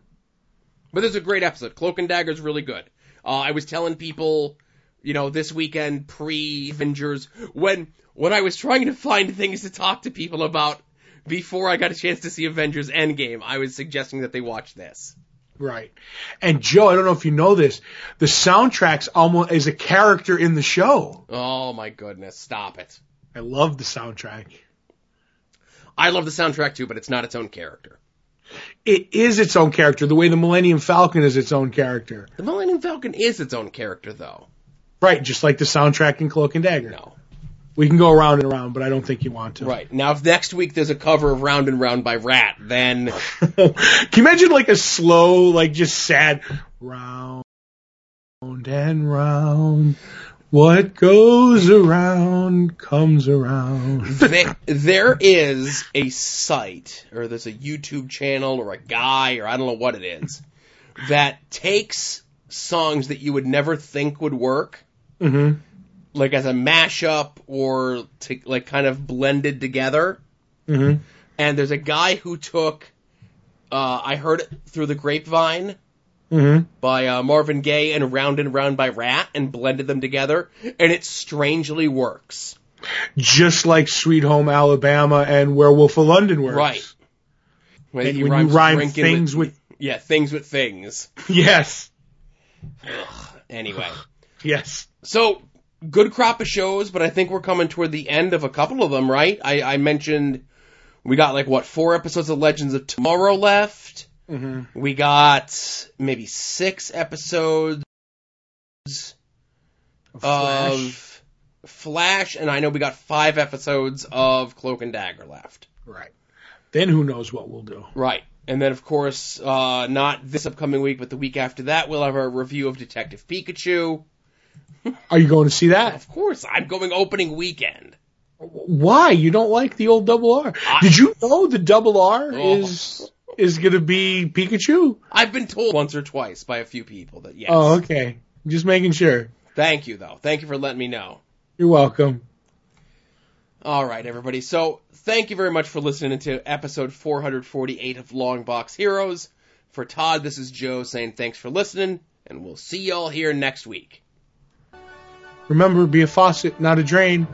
But there's a great episode. Cloak and Dagger is really good. Uh, I was telling people, you know, this weekend pre Avengers when when I was trying to find things to talk to people about before I got a chance to see Avengers Endgame, I was suggesting that they watch this. Right. And Joe, I don't know if you know this, the soundtrack's almost is a character in the show. Oh my goodness, stop it. I love the soundtrack. I love the soundtrack too, but it's not its own character. It is its own character, the way the Millennium Falcon is its own character. The Millennium Falcon is its own character though. Right, just like the soundtrack in Cloak and Dagger. No. We can go around and around, but I don't think you want to. Right. Now if next week there's a cover of Round and Round by Ratt, then *laughs* Can you imagine like a slow, like just sad round and round? What goes around comes around. *laughs* there, there is a site or there's a YouTube channel or a guy or I don't know what it is *laughs* that takes songs that you would never think would work mm-hmm. like as a mashup or to, like kind of blended together. Mm-hmm. And there's a guy who took uh, I heard it through the grapevine Mm-hmm. by uh, Marvin Gaye and Round and Round by Ratt and blended them together, and it strangely works. Just like Sweet Home Alabama and Werewolf of London works. Right. When, And he when you rhyme things with, yeah things with things. *laughs* yes, Anyway, *sighs* yes. so good crop of shows, but I think we're coming toward the end of a couple of them, right? I, I mentioned we got like what four episodes of Legends of Tomorrow left. Mm-hmm. We got maybe six episodes Flash. of Flash, and I know we got five episodes of Cloak and Dagger left. right. Then who knows what we'll do. Right. And then, of course, uh, not this upcoming week, but the week after that, we'll have our review of Detective Pikachu. Are you going to see that? Of course, I'm going opening weekend. Why? You don't like the old double R? I- Did you know the double R Oh. is is going to be Pikachu. I've been told once or twice by a few people that yes. Oh, okay. Just making sure. Thank you, though. Thank you for letting me know. You're welcome. All right, everybody. So, thank you very much for listening to episode 448 of Long Box Heroes. For Todd, this is Joe saying thanks for listening, and we'll see y'all here next week. Remember, be a faucet, not a drain.